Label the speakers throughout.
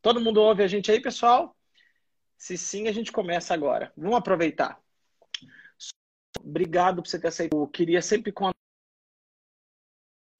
Speaker 1: Todo mundo ouve a gente aí, pessoal? Se sim, a gente começa agora. Vamos aproveitar. Obrigado por você ter aceito. Eu queria sempre contar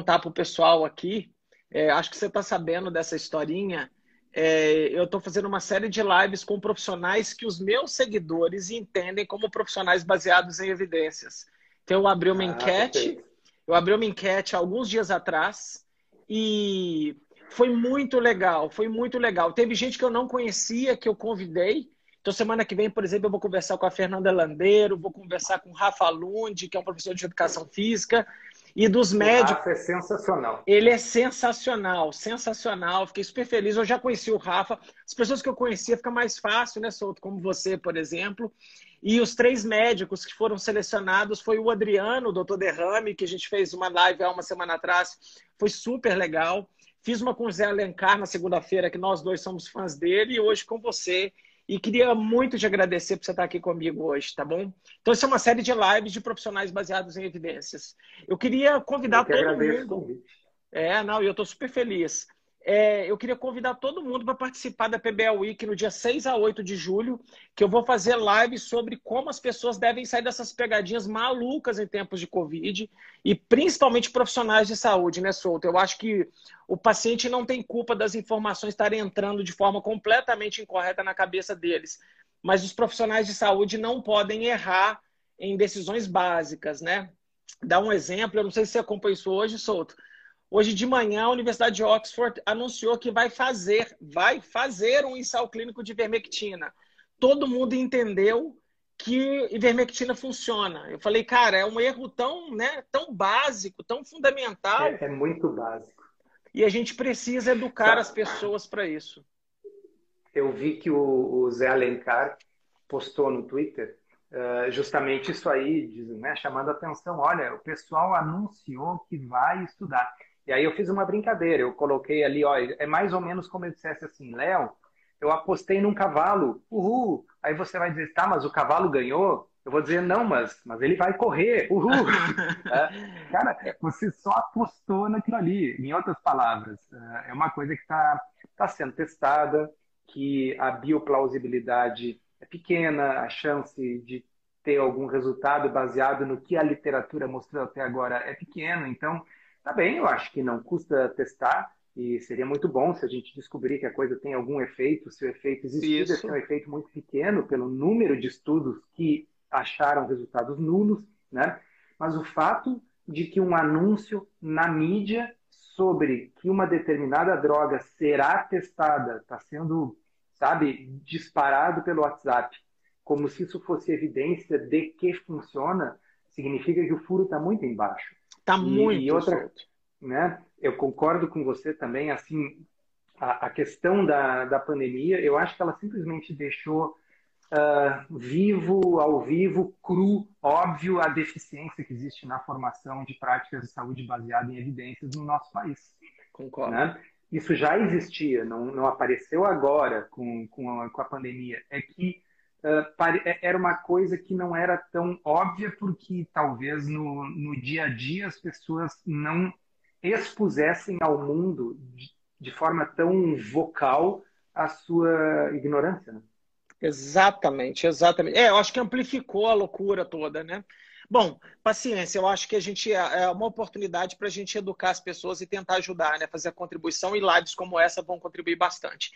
Speaker 1: para o pessoal aqui. É, acho que você está sabendo dessa historinha. É, eu estou fazendo uma série de lives com profissionais que os meus seguidores entendem como profissionais baseados em evidências. Então, eu abri uma ah, enquete. Perfeito. Eu abri uma enquete alguns dias atrás e foi muito legal, foi muito legal. Teve gente que eu não conhecia, que eu convidei. Então, semana que vem, por exemplo, eu vou conversar com a Fernanda Landeiro, vou conversar com o Rafa Lund, que é um professor de educação física, e dos médicos. O
Speaker 2: Rafa é sensacional.
Speaker 1: Ele é sensacional, sensacional. Fiquei super feliz. Eu já conheci o Rafa. As pessoas que eu conhecia fica mais fácil, né, Souto? Como você, por exemplo. E os três médicos que foram selecionados foi o Adriano, o doutor Derrame, que a gente fez uma live há uma semana atrás. Foi super legal. Fiz uma com o Zé Alencar na segunda-feira, que nós dois somos fãs dele, e hoje com você. E queria muito te agradecer por você estar aqui comigo hoje, tá bom? Então, isso é uma série de lives de profissionais baseados em evidências. Eu queria convidar eu que todo mundo. É, não, e eu estou super feliz é, eu queria convidar todo mundo para participar da PBL Week no dia 6 a 8 de julho, que eu vou fazer live sobre como as pessoas devem sair dessas pegadinhas malucas em tempos de Covid e principalmente profissionais de saúde, né, Souto? Eu acho que o paciente não tem culpa das informações estarem entrando de forma completamente incorreta na cabeça deles, mas os profissionais de saúde não podem errar em decisões básicas, né? Dá um exemplo, eu não sei se você acompanhou isso hoje, Souto, Hoje de manhã, a Universidade de Oxford anunciou que vai fazer, vai fazer um ensaio clínico de ivermectina. Todo mundo entendeu que ivermectina funciona. Eu falei, cara, é um erro tão, né, tão básico, tão fundamental.
Speaker 2: É, é muito básico.
Speaker 1: E a gente precisa educar tá. as pessoas para isso.
Speaker 2: Eu vi que o, o, Zé Alencar postou no Twitter uh, justamente isso aí, né, chamando a atenção. Olha, o pessoal anunciou que vai estudar. E aí eu fiz uma brincadeira, eu coloquei ali, ó, é mais ou menos como eu dissesse assim, Léo, eu apostei num cavalo, uhul. Aí você vai dizer, tá, mas o cavalo ganhou? Eu vou dizer, não, mas, mas ele vai correr, uhul. é, cara, você só apostou naquilo ali. Em outras palavras, é, é uma coisa que está tá sendo testada, que a bioplausibilidade é pequena, a chance de ter algum resultado baseado no que a literatura mostrou até agora é pequena. Então, Tá bem, eu acho que não custa testar e seria muito bom se a gente descobrir que a coisa tem algum efeito, se o efeito existir, deve ser um efeito muito pequeno pelo número de estudos que acharam resultados nulos, né? Mas o fato de que um anúncio na mídia sobre que uma determinada droga será testada, está sendo, sabe, disparado pelo WhatsApp, como se isso fosse evidência de que funciona, significa que o furo está muito embaixo.
Speaker 1: Está muito e outra, solto.
Speaker 2: Né, eu concordo com você também, assim, a, a, questão da, da pandemia, eu acho que ela simplesmente deixou uh, vivo, ao vivo, cru, óbvio, a deficiência que existe na formação de práticas de saúde baseada em evidências no nosso país.
Speaker 1: Concordo. Né?
Speaker 2: Isso já existia, não, não apareceu agora com, com, a, com a pandemia. É que era uma coisa que não era tão óbvia, porque talvez no, no dia a dia as pessoas não expusessem ao mundo de, de forma tão vocal a sua ignorância. Né?
Speaker 1: Exatamente, exatamente. É, eu acho que amplificou a loucura toda, né? Bom, paciência, eu acho que a gente é, é uma oportunidade para a gente educar as pessoas e tentar ajudar, né? Fazer a contribuição e lives como essa vão contribuir bastante.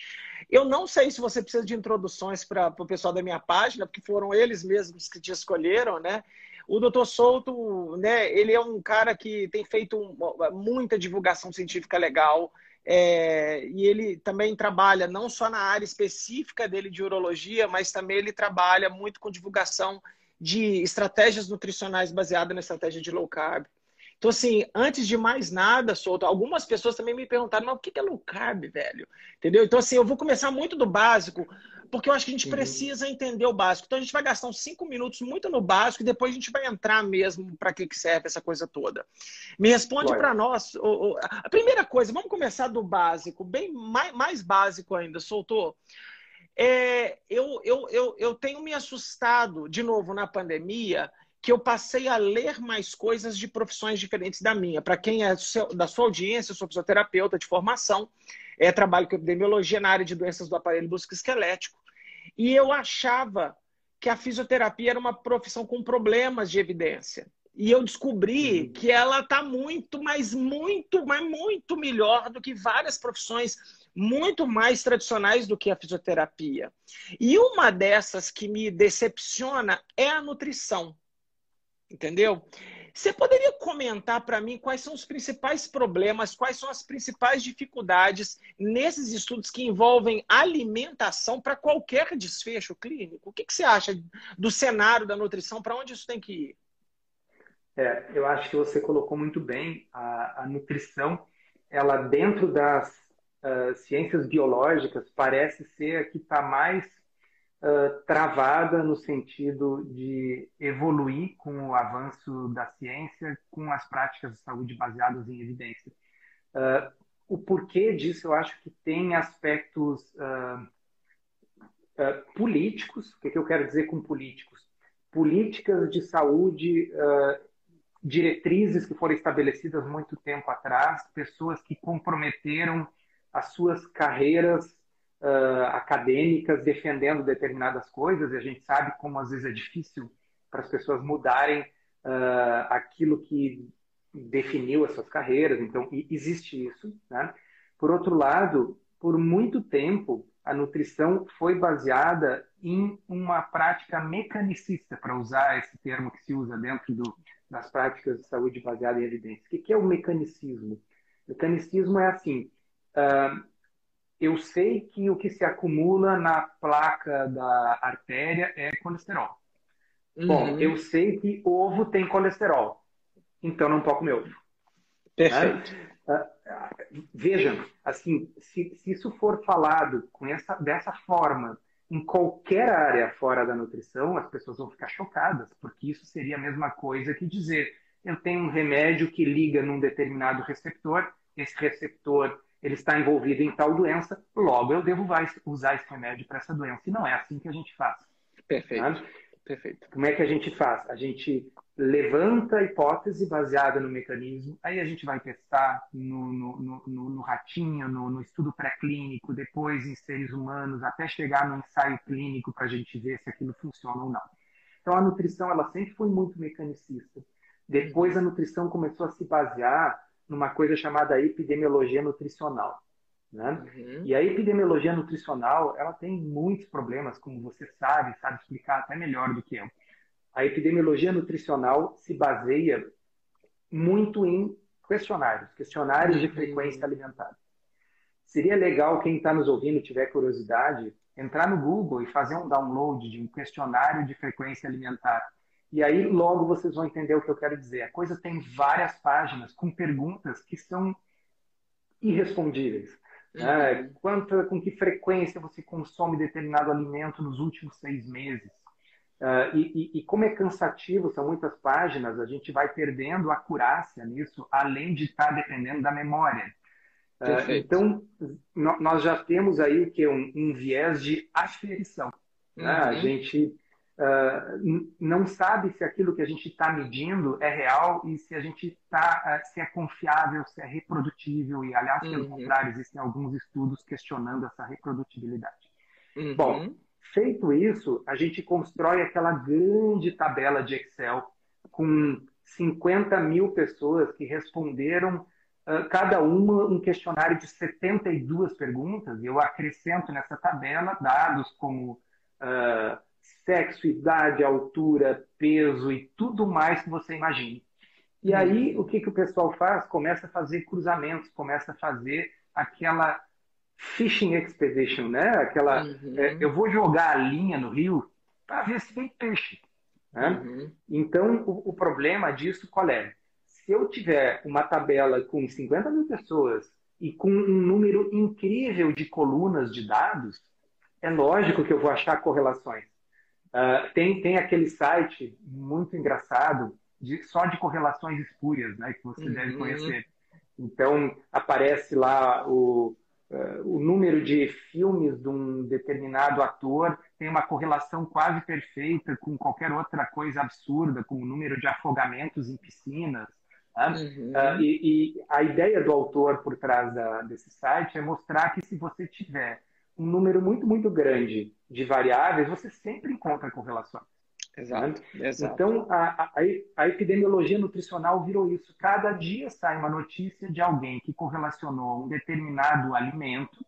Speaker 1: Eu não sei se você precisa de introduções para o pessoal da minha página, porque foram eles mesmos que te escolheram, né? O doutor Souto, né, ele é um cara que tem feito muita divulgação científica legal, é, e ele também trabalha não só na área específica dele de urologia, mas também ele trabalha muito com divulgação de estratégias nutricionais baseadas na estratégia de low carb. Então, assim, antes de mais nada, solto, algumas pessoas também me perguntaram, mas o que é low carb, velho? Entendeu? Então, assim, eu vou começar muito do básico, porque eu acho que a gente uhum. precisa entender o básico. Então, a gente vai gastar uns cinco minutos muito no básico e depois a gente vai entrar mesmo para que, que serve essa coisa toda. Me responde para nós. A primeira coisa, vamos começar do básico, bem mais, mais básico ainda, soltou. É, eu, eu, eu, eu tenho me assustado, de novo, na pandemia, que eu passei a ler mais coisas de profissões diferentes da minha. Para quem é da sua audiência, eu sou fisioterapeuta de formação. é, trabalho com epidemiologia na área de doenças do aparelho musculoesquelético. E eu achava que a fisioterapia era uma profissão com problemas de evidência. E eu descobri uhum. que ela está muito, mas muito, mas muito melhor do que várias profissões muito mais tradicionais do que a fisioterapia. E uma dessas que me decepciona é a nutrição. Entendeu? Você poderia comentar para mim quais são os principais problemas, quais são as principais dificuldades nesses estudos que envolvem alimentação para qualquer desfecho clínico? O que, que, você acha do cenário da nutrição? Para onde isso tem que ir?
Speaker 2: É, eu acho que você colocou muito bem a, a nutrição. Ela dentro das uh, ciências biológicas parece ser a que está mais uh, travada no sentido de evoluir com o avanço da ciência, com as práticas de saúde baseadas em evidência. Uh, o porquê disso eu acho que tem aspectos políticos. O que, que, eu quero dizer com políticos? Políticas de saúde, diretrizes que foram estabelecidas muito tempo atrás, pessoas que comprometeram as suas carreiras uh, acadêmicas defendendo determinadas coisas, e a gente sabe como às vezes é difícil para as pessoas mudarem uh, aquilo que definiu as suas carreiras. Então, existe isso. Né? Por outro lado, por muito tempo, a nutrição foi baseada em uma prática mecanicista, para usar esse termo que se usa dentro do, das práticas de saúde baseada em evidência. O que é o mecanicismo? O mecanicismo é assim: uh, eu sei que o que se acumula na placa da artéria é colesterol. Uhum. Bom, eu sei que ovo tem colesterol, então não toco meu ovo.
Speaker 1: Perfeito. Né?
Speaker 2: Uh, vejam, assim, se, se, isso for falado com essa, dessa forma em qualquer área fora da nutrição, as pessoas vão ficar chocadas, porque isso seria a mesma coisa que dizer eu tenho um remédio que liga num determinado receptor, esse receptor ele está envolvido em tal doença, logo eu devo usar esse remédio para essa doença. E não é assim que a gente faz.
Speaker 1: Perfeito. Tá? Perfeito.
Speaker 2: Como é que a gente faz? A gente levanta a hipótese baseada no mecanismo, aí a gente vai testar no, no, no, no ratinho, no, estudo pré-clínico, depois em seres humanos, até chegar no ensaio clínico para a gente ver se aquilo funciona ou não. Então a nutrição ela sempre foi muito mecanicista. Depois a nutrição começou a se basear numa coisa chamada epidemiologia nutricional. Né? Uhum. E a epidemiologia nutricional, ela tem muitos problemas, como você sabe, sabe explicar até melhor do que eu. A epidemiologia nutricional se baseia muito em questionários, questionários uhum. de frequência alimentar. Seria legal quem está nos ouvindo tiver curiosidade entrar no Google e fazer um download de um questionário de frequência alimentar e aí logo vocês vão entender o que eu quero dizer. A coisa tem várias páginas com perguntas que são irrespondíveis. Né? Uhum. Quanto, com que frequência você consome determinado alimento nos últimos seis meses? Uh, e, e, e, como é cansativo, são muitas páginas, a gente vai perdendo a acurácia nisso, além de estar dependendo da memória. Uh, então, nós já temos aí o que? Um, um viés de aferição. Uhum. Né? A uhum. gente uh, não sabe se aquilo que a gente está medindo é real e se a gente está, uh, se é confiável, se é reprodutível. E, aliás, pelo uhum. contrário, existem alguns estudos questionando essa reprodutibilidade. Uhum. Bom, feito isso, a gente constrói aquela grande tabela de Excel com 50 mil pessoas que responderam Uh, cada uma um questionário de 72 perguntas. Eu acrescento nessa tabela dados como uh, sexo, idade, altura, peso e tudo mais que você imagine. E uhum. aí, o que, que o pessoal faz? Começa a fazer cruzamentos, começa a fazer aquela fishing expedition, né? Aquela, uhum. é, eu vou jogar a linha no rio para ver se tem peixe. Né? Uhum. Então, o, o, problema disso qual é? Se eu tiver uma tabela com 50 mil pessoas e com um número incrível de colunas de dados, é lógico que eu vou achar correlações. Uh, tem, tem aquele site muito engraçado, de, só de correlações espúrias, né, que você uhum. deve conhecer. Então, aparece lá o, uh, o número de filmes de um determinado ator, tem uma correlação quase perfeita com qualquer outra coisa absurda, como o número de afogamentos em piscinas, Tá? Uhum. Uh, e, e, a ideia do autor por trás da, desse site é mostrar que se você tiver um número muito, muito grande de variáveis, você sempre encontra correlações.
Speaker 1: Exato, né? exato.
Speaker 2: Então, a, a, a, epidemiologia nutricional virou isso. Cada dia sai uma notícia de alguém que correlacionou um determinado alimento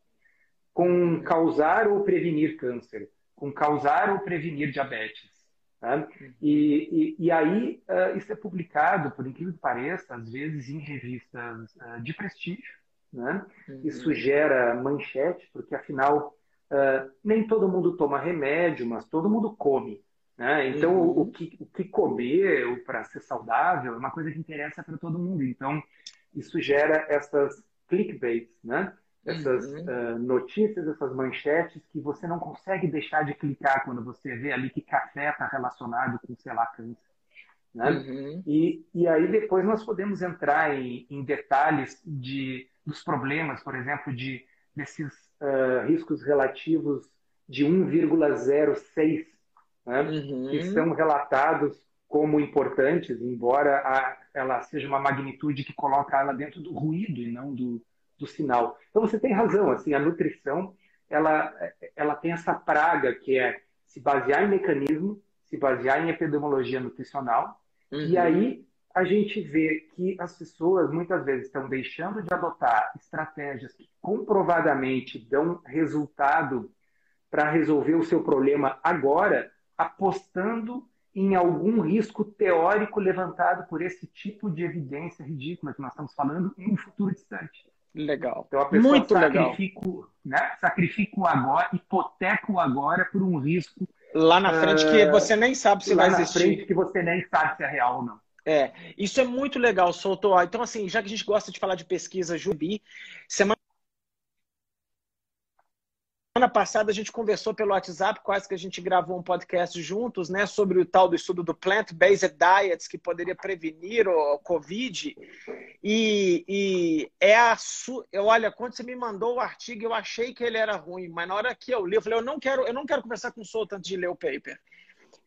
Speaker 2: com causar ou prevenir câncer, com causar ou prevenir diabetes. Tá? E, e, e, aí, uh, isso é publicado, por incrível que pareça, às vezes em revistas uh, de prestígio. Né? Uhum. Isso gera manchete, porque afinal, uh, nem todo mundo toma remédio, mas todo mundo come. Né? Então, uhum. o, o, que, o que comer para ser saudável é uma coisa que interessa para todo mundo. Então, isso gera essas clickbaits, né? essas uhum. uh, notícias, essas manchetes que você não consegue deixar de clicar quando você vê ali que café está relacionado com, sei lá, câncer. Né? Uhum. E, e aí depois nós podemos entrar em, em detalhes de, dos problemas, por exemplo, de desses uh, riscos relativos de 1,06 né, uhum. que são relatados como importantes, embora a, ela seja uma magnitude que coloca ela dentro do ruído e não do, do sinal. Então você tem razão, assim, a nutrição ela, ela tem essa praga que é se basear em mecanismo, se basear em epidemiologia nutricional, uhum. e aí a gente vê que as pessoas muitas vezes estão deixando de adotar estratégias que comprovadamente dão resultado para resolver o seu problema agora, apostando em algum risco teórico levantado por esse tipo de evidência ridícula que nós estamos falando em um futuro distante.
Speaker 1: Legal.
Speaker 2: Então a pessoa Muito sacrifica, legal. Né, sacrifica o agora, hipoteca o agora por um risco.
Speaker 1: Lá na frente uh, que você nem sabe se vai existir. Lá na frente
Speaker 2: que você nem sabe se é real ou não.
Speaker 1: É, isso é muito legal, Soltou. Então, assim, já que a gente gosta de falar de pesquisa, Jubi, semana Semana passada a gente conversou pelo WhatsApp, quase que a gente gravou um podcast juntos, né, sobre o tal do estudo do plant-based diets que poderia prevenir o Covid. E, e é a su... eu olha, quando você me mandou o artigo, eu achei que ele era ruim, mas na hora que eu li, eu falei, eu não quero, eu não quero conversar com o Souto antes de ler o paper.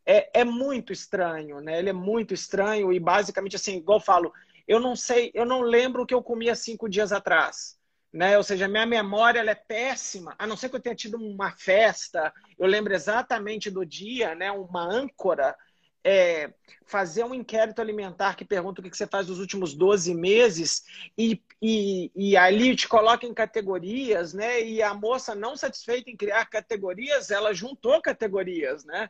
Speaker 1: É, é muito estranho, né? Ele é muito estranho e basicamente assim, igual eu falo, eu não sei, eu não lembro o que eu comia cinco dias atrás né? Ou seja, minha memória é péssima, a não ser que eu tenha tido uma festa, eu lembro exatamente do dia, né? Uma âncora, é, fazer um inquérito alimentar que pergunta o que você faz nos últimos 12 meses e, e, e ali te coloca em categorias, né? E a moça não satisfeita em criar categorias, ela juntou categorias, né?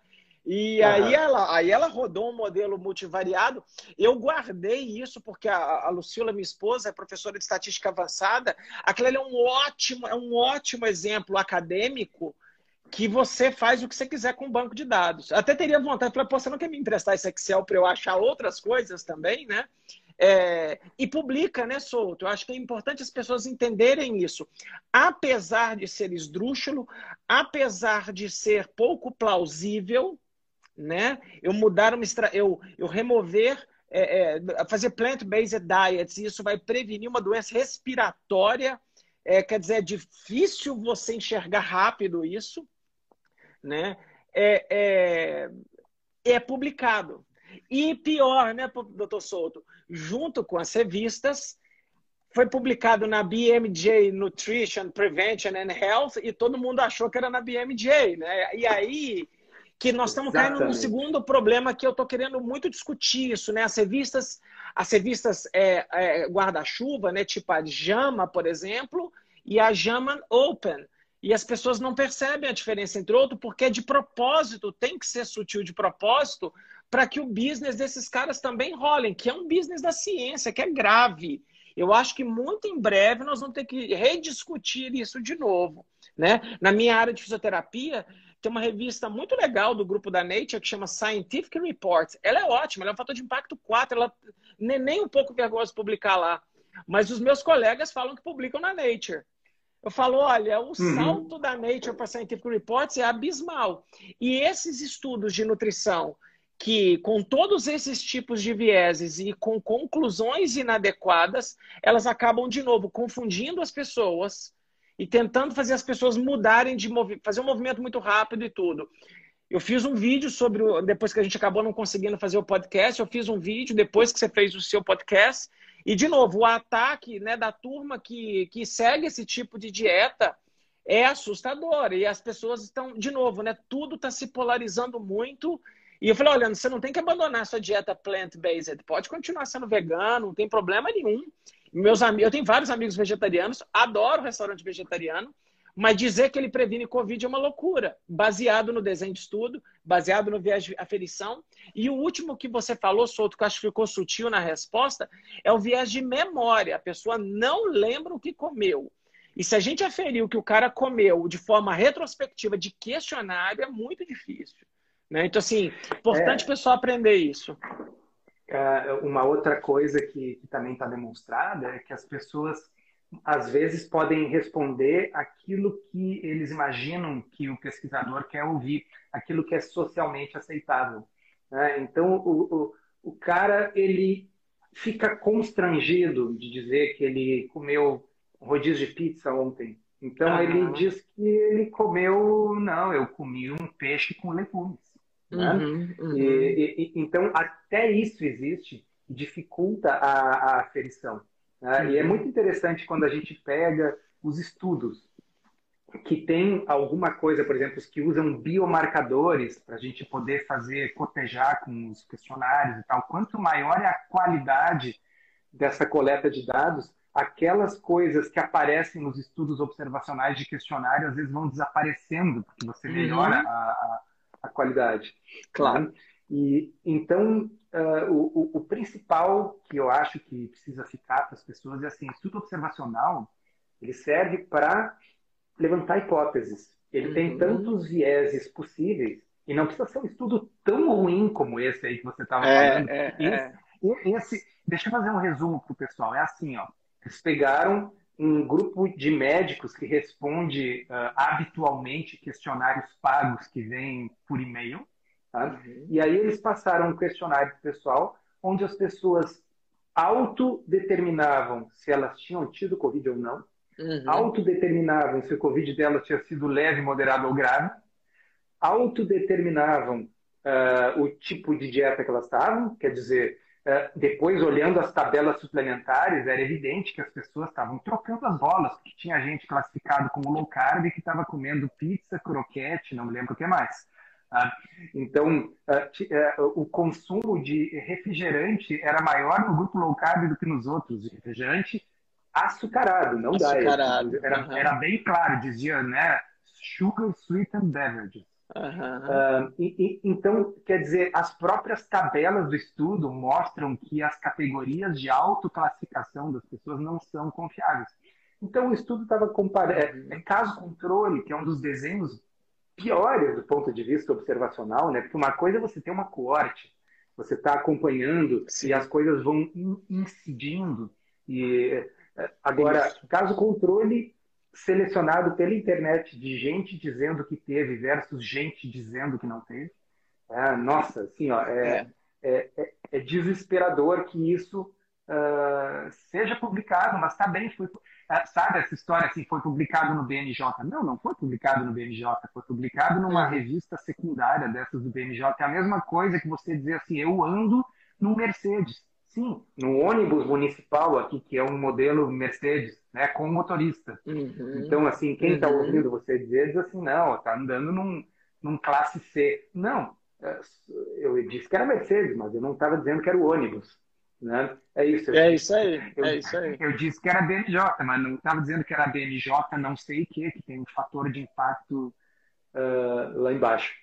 Speaker 1: E uhum. aí, ela, aí ela rodou um modelo multivariado. Eu guardei isso porque a, a Lucila, minha esposa, é professora de estatística avançada. Aquilo é um ótimo, é um ótimo exemplo acadêmico que você faz o que você quiser com o banco de dados. Até teria vontade, falei, pô, você não quer me emprestar esse Excel para eu achar outras coisas também, né? É, e publica, né, solto. Eu acho que é importante as pessoas entenderem isso. Apesar de ser esdrúxulo, apesar de ser pouco plausível, né? Eu mudar uma extra... eu, eu remover, é, é, fazer plant-based diets, isso vai prevenir uma doença respiratória. É, quer dizer, é difícil você enxergar rápido isso, né? É, é, é publicado. E pior, né, doutor Souto? Junto com as revistas, foi publicado na BMJ Nutrition, Prevention and Health e todo mundo achou que era na BMJ, né? E aí que nós estamos Exatamente. caindo num segundo problema que eu estou querendo muito discutir isso, né? As revistas, as revistas é, é, guarda-chuva, né? Tipo a Jama, por exemplo, e a Jama Open. E as pessoas não percebem a diferença entre outro porque é de propósito, tem que ser sutil de propósito para que o business desses caras também rolem, que é um business da ciência, que é grave. Eu acho que muito em breve nós vamos ter que rediscutir isso de novo. Né? Na minha área de fisioterapia, tem uma revista muito legal do grupo da Nature que chama Scientific Reports. Ela é ótima, ela é um fator de impacto 4, ela nem, nem um pouco vergonhosa publicar lá. Mas os meus colegas falam que publicam na Nature. Eu falo, olha, o uhum. salto da Nature para Scientific Reports é abismal. E esses estudos de nutrição, que com todos esses tipos de vieses e com conclusões inadequadas, elas acabam, de novo, confundindo as pessoas e tentando fazer as pessoas mudarem de fazer um movimento muito rápido e tudo. Eu fiz um vídeo sobre o. Depois que a gente acabou não conseguindo fazer o podcast, eu fiz um vídeo depois que você fez o seu podcast. E, de novo, o ataque né, da turma que, que segue esse tipo de dieta é assustador. E as pessoas estão, de novo, né? Tudo está se polarizando muito. E eu falei, olha, você não tem que abandonar sua dieta plant-based. Pode continuar sendo vegano, não tem problema nenhum. Meus amigos, eu tenho vários amigos vegetarianos, adoro restaurante vegetariano. Mas dizer que ele previne Covid é uma loucura, baseado no desenho de estudo, baseado no viés de aferição. E o último que você falou, Souto, que acho que ficou sutil na resposta, é o viés de memória. A pessoa não lembra o que comeu. E se a gente aferir o que o cara comeu de forma retrospectiva, de questionário, é muito difícil. Né? Então, assim, importante é... o pessoal aprender isso.
Speaker 2: É, uma outra coisa que, que também está demonstrada é que as pessoas às vezes podem responder aquilo que eles imaginam que o pesquisador quer ouvir, aquilo que é socialmente aceitável. Né? Então, o, o, o cara ele fica constrangido de dizer que ele comeu rodízio de pizza ontem. Então uhum. ele diz que ele comeu, não, eu comi um peixe com legumes. Né? Uhum, uhum. E, e, então até isso existe, dificulta a, a aferição. Né? Uhum. E é uhum. muito interessante quando a gente pega os estudos que tem alguma coisa, por exemplo, os que usam biomarcadores para a gente poder fazer, cotejar com os questionários e tal. Quanto maior é a qualidade dessa coleta de dados, aquelas coisas que aparecem nos estudos observacionais de questionário às vezes vão desaparecendo, porque você melhora uhum. a, a, a, qualidade. Claro. Né? E então uh, o, o, principal que eu acho que precisa ficar para as pessoas é assim, estudo observacional ele serve para levantar hipóteses. Ele uhum. tem tantos vieses possíveis e não precisa ser um estudo tão ruim como esse aí que você estava é, falando. É, esse, é. esse, deixa eu fazer um resumo para o pessoal. É assim, ó. Eles pegaram um grupo de médicos que responde uh, habitualmente questionários pagos que vêm por e-mail Tá? Uhum. E aí eles passaram um questionário pessoal, onde as pessoas autodeterminavam se elas tinham tido Covid ou não, uhum. autodeterminavam se o Covid dela tinha sido leve, moderado ou grave, autodeterminavam uh, o tipo de dieta que elas estavam, quer dizer, depois olhando as tabelas suplementares, era evidente que as pessoas estavam trocando as bolas, porque tinha gente classificado como low carb que estava comendo pizza, croquete, não me lembro o que mais. Tá? Então, é, é, o consumo de refrigerante era maior no grupo low carb do que nos outros. Refrigerante açucarado, não açucarado. Era, uhum. era bem claro, dizia, né? Sugar sweetened beverages. Uhum. Uh, e, e, então, quer dizer, as próprias tabelas do estudo mostram que as categorias de autoclassificação das pessoas não são confiáveis. Então, o estudo estava comparando. É, é caso controle, que é um dos desenhos piores do ponto de vista observacional, né? Porque uma coisa é você ter uma coorte, você está acompanhando Sim. e as coisas vão incidindo. E é, agora, Isso. caso controle selecionado pela internet de gente dizendo que teve versus gente dizendo que não teve. É, nossa, assim, ó, é, é. é, é desesperador que isso uh, seja publicado, mas está bem, foi, é, sabe essa história assim, foi publicado no BNJ? Não, não foi publicado no BNJ, foi publicado numa revista secundária dessas do BNJ. É a mesma coisa que você dizer assim, eu ando no Mercedes. Sim, no ônibus municipal aqui, que é um modelo Mercedes, né, com motorista. Uhum. Então, assim, quem está uhum. ouvindo você dizer, diz assim, não, está andando num, num classe C. Não, é, eu disse que era Mercedes, mas eu não estava dizendo que era o ônibus. Né? É isso.
Speaker 1: É isso aí.
Speaker 2: Eu,
Speaker 1: é isso aí.
Speaker 2: Eu disse que era BNJ, mas não estava dizendo que era BNJ, não sei o que, que tem um fator de impacto uh, lá embaixo.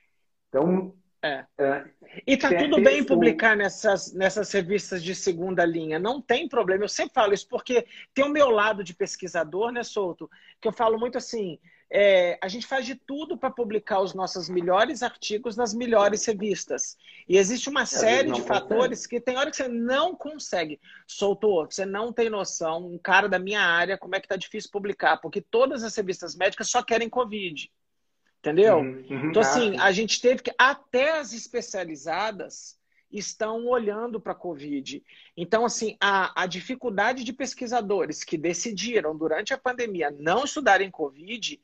Speaker 2: Então.
Speaker 1: É. Uh, e tá tudo bem publicar nessas, nessas revistas de segunda linha, não tem problema. Eu sempre falo isso porque tem o meu lado de pesquisador, né, Solto? Que eu falo muito assim: é, a gente faz de tudo para publicar os nossos melhores artigos nas melhores revistas. E existe uma é, série de fatores que tem hora que você não consegue. Soltou, você não tem noção, um cara da minha área, como é que tá difícil publicar, porque todas as revistas médicas só querem Covid. Entendeu? Uhum, uhum, então, assim, ah, a gente teve que. Até as especializadas estão olhando para a Covid. Então, assim, a, a dificuldade de pesquisadores que decidiram, durante a pandemia, não estudarem Covid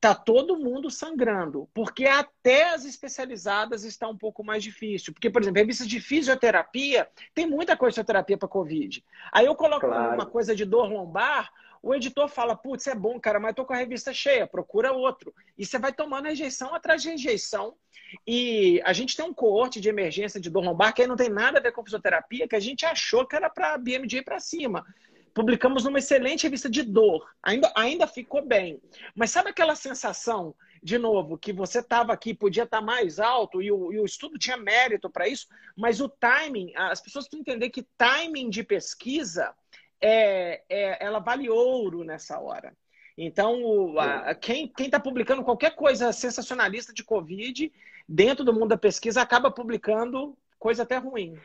Speaker 1: Tá todo mundo sangrando, porque até as especializadas está um pouco mais difícil. Porque, por exemplo, revistas de fisioterapia, tem muita coisa de fisioterapia para Covid. Aí eu coloco claro. uma coisa de dor lombar, o editor fala, putz, é bom, cara, mas tô com a revista cheia, procura outro. E você vai tomando rejeição atrás de rejeição. E a gente tem um coorte de emergência de dor lombar que aí não tem nada a ver com fisioterapia, que a gente achou que era para BMJ para cima publicamos numa excelente revista de dor. Ainda, ainda ficou bem. Mas sabe aquela sensação, de novo, que você estava aqui, podia estar tá mais alto e o, e o estudo tinha mérito para isso, mas o timing, as pessoas precisam entender que timing de pesquisa é, é ela vale ouro nessa hora. Então, a, quem está publicando qualquer coisa sensacionalista de Covid, dentro do mundo da pesquisa, acaba publicando coisa até ruim.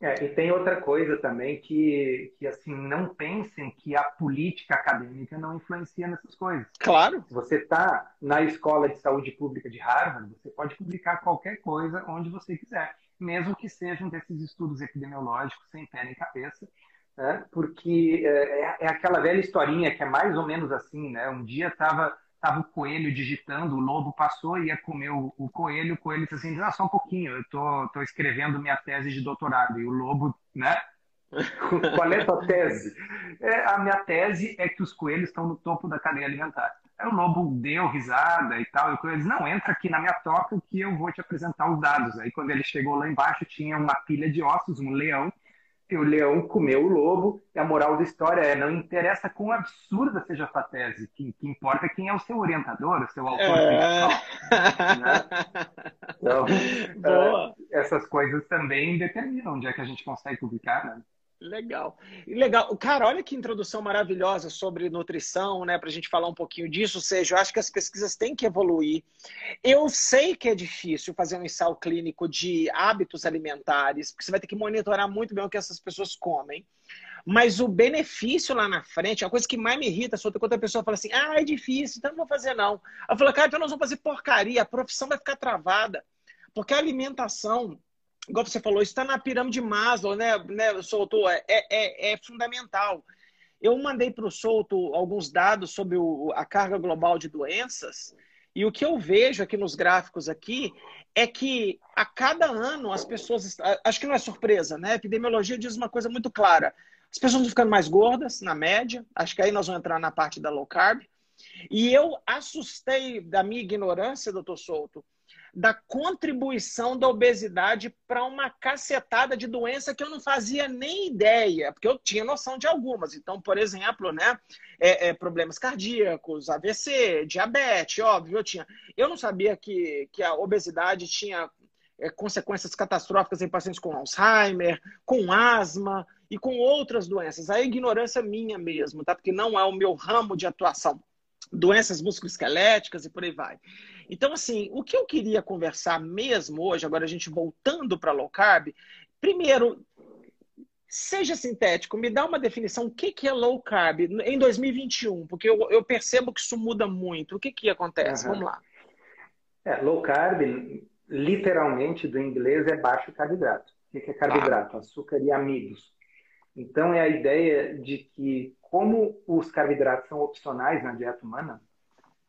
Speaker 2: É, e tem outra coisa também que, que, assim, não pensem que a política acadêmica não influencia nessas coisas.
Speaker 1: Claro.
Speaker 2: Se você está na Escola de Saúde Pública de Harvard, você pode publicar qualquer coisa onde você quiser, mesmo que sejam desses estudos epidemiológicos sem pé nem cabeça, né? porque é, é, é aquela velha historinha que é mais ou menos assim, né? Um dia estava estava o coelho digitando, o lobo passou e ia comer o, o coelho, o coelho disse assim, ah, só um pouquinho, eu tô, tô escrevendo minha tese de doutorado. E o lobo, né? Qual é a tua tese? É, a minha tese é que os coelhos estão no topo da cadeia alimentar. Aí o lobo deu risada e tal, e o coelho disse, não, entra aqui na minha toca que eu vou te apresentar os dados. Aí quando ele chegou lá embaixo, tinha uma pilha de ossos, um leão, que o leão comeu o lobo, e a moral da história é, não interessa quão absurda seja a sua tese, o que, que, importa é quem é o seu orientador, o seu autor é... principal. Né? Então, uh, essas coisas também determinam onde é que a gente consegue publicar, né?
Speaker 1: Legal. Legal. Cara, olha que introdução maravilhosa sobre nutrição, né? Para a gente falar um pouquinho disso. Ou seja, eu acho que as pesquisas têm que evoluir. Eu sei que é difícil fazer um ensaio clínico de hábitos alimentares, porque você vai ter que monitorar muito bem o que essas pessoas comem. Mas o benefício lá na frente, a coisa que mais me irrita, é quando a pessoa fala assim: ah, é difícil, então não vou fazer não. Eu falo, cara, então nós vamos fazer porcaria, a profissão vai ficar travada. Porque a alimentação igual você falou, está na pirâmide Maslow, né, né Souto? É, é, é fundamental. Eu mandei para o Souto alguns dados sobre o, a carga global de doenças, e o que eu vejo aqui nos gráficos aqui é que a cada ano as pessoas. Acho que não é surpresa, né? A epidemiologia diz uma coisa muito clara. As pessoas estão ficando mais gordas, na média. Acho que aí nós vamos entrar na parte da low carb. E eu assustei da minha ignorância, doutor Souto, da contribuição da obesidade para uma cacetada de doença que eu não fazia nem ideia, porque eu tinha noção de algumas. Então, por exemplo, né, é, é, problemas cardíacos, AVC, diabetes, óbvio, eu tinha. Eu não sabia que, que a obesidade tinha é, consequências catastróficas em pacientes com Alzheimer, com asma e com outras doenças. A ignorância minha mesmo, tá? Porque não é o meu ramo de atuação doenças musculoesqueléticas e por aí vai. Então, assim, o que eu queria conversar mesmo hoje, agora a gente voltando para low carb, primeiro, seja sintético, me dá uma definição, o que, que é low carb em 2021, porque eu, eu percebo que isso muda muito. O que, que acontece? Uhum. Vamos lá.
Speaker 2: É, low carb, literalmente do inglês, é baixo carboidrato. O que é carboidrato? Açúcar e amigos. Então, é a ideia de que, como os carboidratos são opcionais na dieta humana,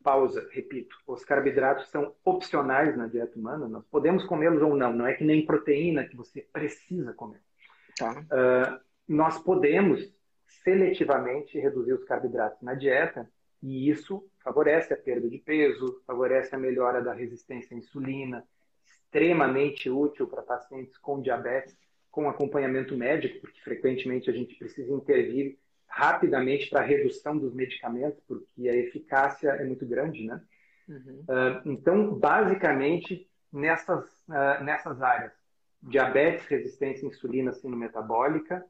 Speaker 2: pausa, repito, os carboidratos são opcionais na dieta humana, nós podemos comê-los ou não, não é que nem proteína que você precisa comer. Tá. Uh, nós podemos seletivamente reduzir os carboidratos na dieta e isso favorece a perda de peso, favorece a melhora da resistência à insulina, extremamente útil para pacientes com diabetes com acompanhamento médico, porque frequentemente a gente precisa intervir rapidamente para a redução dos medicamentos, porque a eficácia é muito grande, né? Uhum. Uh, então, basicamente, nessas, uh, nessas áreas, diabetes, resistência à insulina sino-metabólica,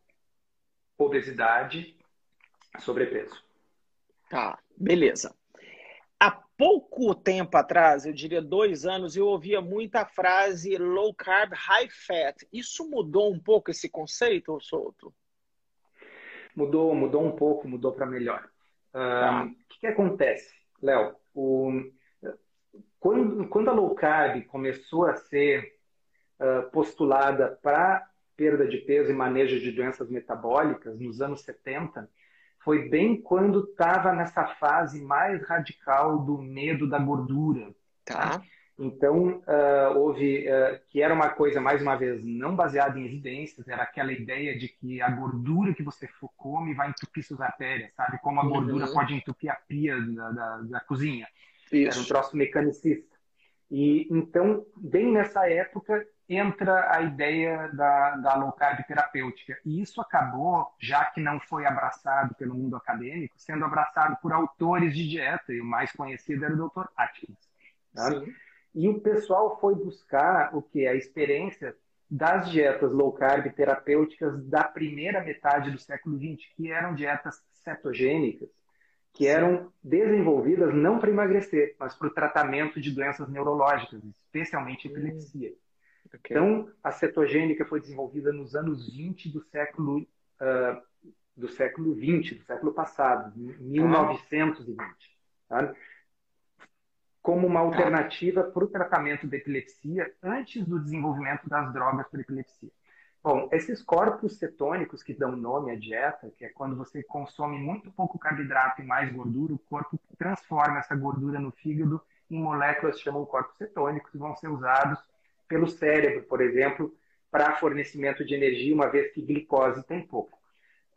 Speaker 2: obesidade, sobrepeso.
Speaker 1: Tá, beleza pouco tempo atrás, eu diria dois anos, eu ouvia muita frase low carb, high fat. Isso mudou um pouco esse conceito, Souto?
Speaker 2: Mudou, mudou um pouco, mudou para melhor. Tá. O que, que, acontece, Léo? Quando, quando, a low carb começou a ser uh, postulada para perda de peso e manejo de doenças metabólicas nos anos 70, foi bem quando estava nessa fase mais radical do medo da gordura.
Speaker 1: Tá.
Speaker 2: Então, uh, houve, uh, que era uma coisa, mais uma vez, não baseada em evidências, era aquela ideia de que a gordura que você come vai entupir suas artérias, sabe? Como a uhum. gordura pode entupir a pia da, da, da cozinha. Isso. Era um troço mecanicista. E então, bem nessa época, entra a ideia da, da low carb terapêutica. E isso acabou, já que não foi abraçado pelo mundo acadêmico, sendo abraçado por autores de dieta, e o mais conhecido era o Dr. Atkins. Tá? E o pessoal foi buscar o que? A experiência das dietas low carb terapêuticas da primeira metade do século XX, que eram dietas cetogênicas, que eram desenvolvidas não para emagrecer, mas para o tratamento de doenças neurológicas, especialmente epilepsia. Okay. Então, a cetogênica foi desenvolvida nos anos 20 do século uh, do século 20, do século passado, 1920. Tá? Como uma alternativa para o tratamento da epilepsia antes do desenvolvimento das drogas para epilepsia. Bom, esses corpos cetônicos que dão nome à dieta, que é quando você consome muito pouco carboidrato e mais gordura, o corpo transforma essa gordura no fígado em moléculas que chamam corpos cetônicos e vão ser usados pelo cérebro, por exemplo, para fornecimento de energia, uma vez que glicose tem pouco.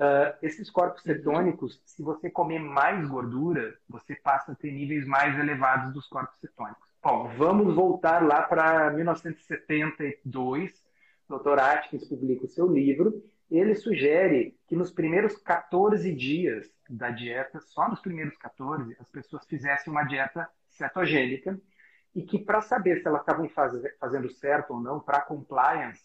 Speaker 2: Uh, esses corpos uhum. cetônicos, se você comer mais gordura, você passa a ter níveis mais elevados dos corpos cetônicos. Bom, vamos voltar lá para 1972. O Dr. Atkins publica o seu livro. Ele sugere que nos primeiros 14 dias da dieta, só nos primeiros 14, as pessoas fizessem uma dieta cetogênica e que para saber se elas estavam faz, fazendo certo ou não, para compliance,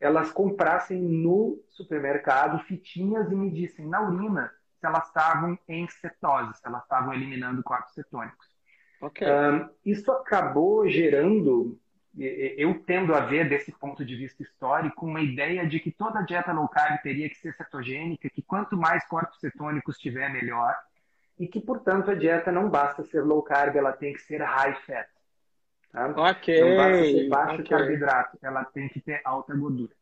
Speaker 2: elas comprassem no supermercado fitinhas e medissem na urina se elas estavam em cetose, se elas estavam eliminando corpos cetônicos. Okay. Um, isso acabou gerando, eu tendo a ver desse ponto de vista histórico, uma ideia de que toda dieta low carb teria que ser cetogênica, que quanto mais corpos cetônicos tiver, melhor, e que, portanto, a dieta não basta ser low carb, ela tem que ser high fat.
Speaker 1: Tá? Ok.
Speaker 2: Não basta ser baixo okay. carboidrato, ela tem que ter alta gordura.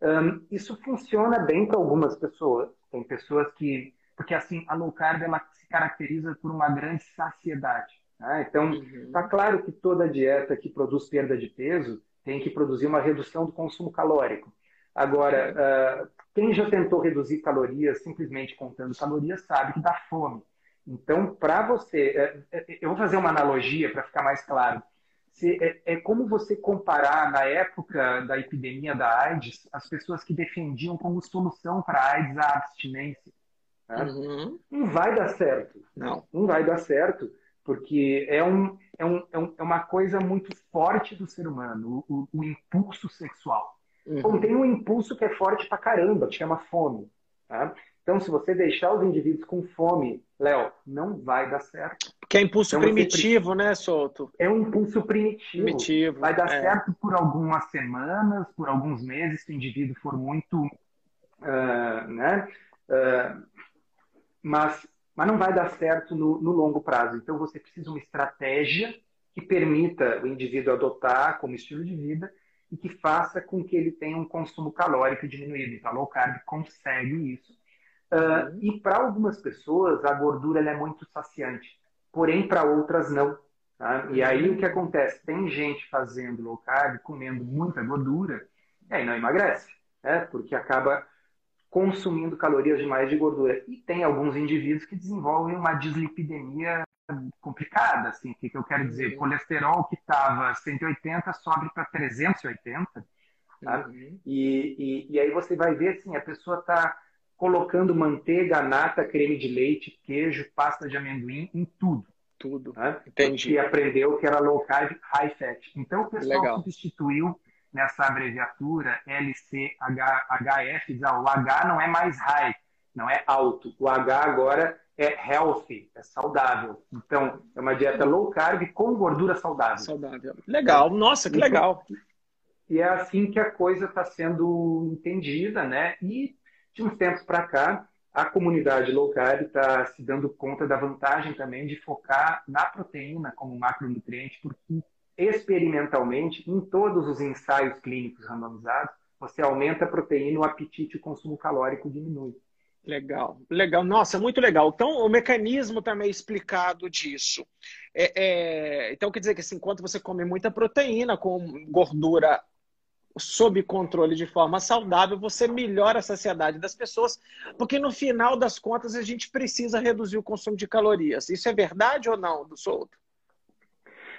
Speaker 2: Um, isso funciona bem para algumas pessoas. Tem pessoas que. Porque assim, a low carb ela se caracteriza por uma grande saciedade. Né? Então, está uhum. claro que toda dieta que produz perda de peso tem que produzir uma redução do consumo calórico. Agora, uh, quem já tentou reduzir calorias simplesmente contando calorias sabe que dá fome. Então, para você. Uh, eu vou fazer uma analogia para ficar mais claro é, é, como você comparar, na época da epidemia da AIDS, as pessoas que defendiam como solução para a AIDS a abstinência. Né? Uhum. Não vai dar certo. Não. Não vai dar certo, porque é, um, é, um, é, um, é uma coisa muito forte do ser humano, o, o, o impulso sexual. Uhum. Bom, tem um impulso que é forte pra caramba, que chama fome. Tá? Então, se você deixar os indivíduos com fome, Léo, não vai dar certo.
Speaker 1: Que é impulso então, primitivo, né, Souto?
Speaker 2: É um impulso primitivo. primitivo vai dar é. certo por algumas semanas, por alguns meses, se o indivíduo for muito. Uh, né? Uh, mas, mas não vai dar certo no, no longo prazo. Então, você precisa de uma estratégia que permita o indivíduo adotar como estilo de vida e que faça com que ele tenha um consumo calórico diminuído. Então, a low carb consegue isso Uh, e para algumas pessoas, a gordura é muito saciante, porém para outras não. Tá? E aí o que acontece? Tem gente fazendo low carb, comendo muita gordura, e aí não emagrece, né? porque acaba consumindo calorias demais de gordura. E tem alguns indivíduos que desenvolvem uma dislipidemia complicada, assim, o que, que eu quero dizer? Uhum. Colesterol que estava 180 sobe para 380, tá? Uhum. E, e, e aí você vai ver, assim, a pessoa está colocando manteiga, nata, creme de leite, queijo, pasta de amendoim em tudo.
Speaker 1: Tudo.
Speaker 2: Né? Entendi. E aprendeu que era low carb, high fat. Então o pessoal Legal. substituiu nessa abreviatura LCHF, diz, ah, o H não é mais high, não é alto. O H agora é healthy, é saudável. Então, é uma dieta low carb com gordura saudável.
Speaker 1: Saudável. Legal. Nossa, que legal.
Speaker 2: E é assim que a coisa está sendo entendida, né? E de uns tempos para cá, a comunidade low carb está se dando conta da vantagem também de focar na proteína como macronutriente, porque experimentalmente, em todos os ensaios clínicos randomizados, você aumenta a proteína, o apetite e o consumo calórico diminui.
Speaker 1: Legal, legal. Nossa, muito legal. Então, o mecanismo também explicado disso. É, é... Então, quer dizer que assim, enquanto você come muita proteína com gordura sob controle de forma saudável, você melhora a saciedade das pessoas, porque no final das contas a gente precisa reduzir o consumo de calorias. Isso é verdade ou não, do Souto?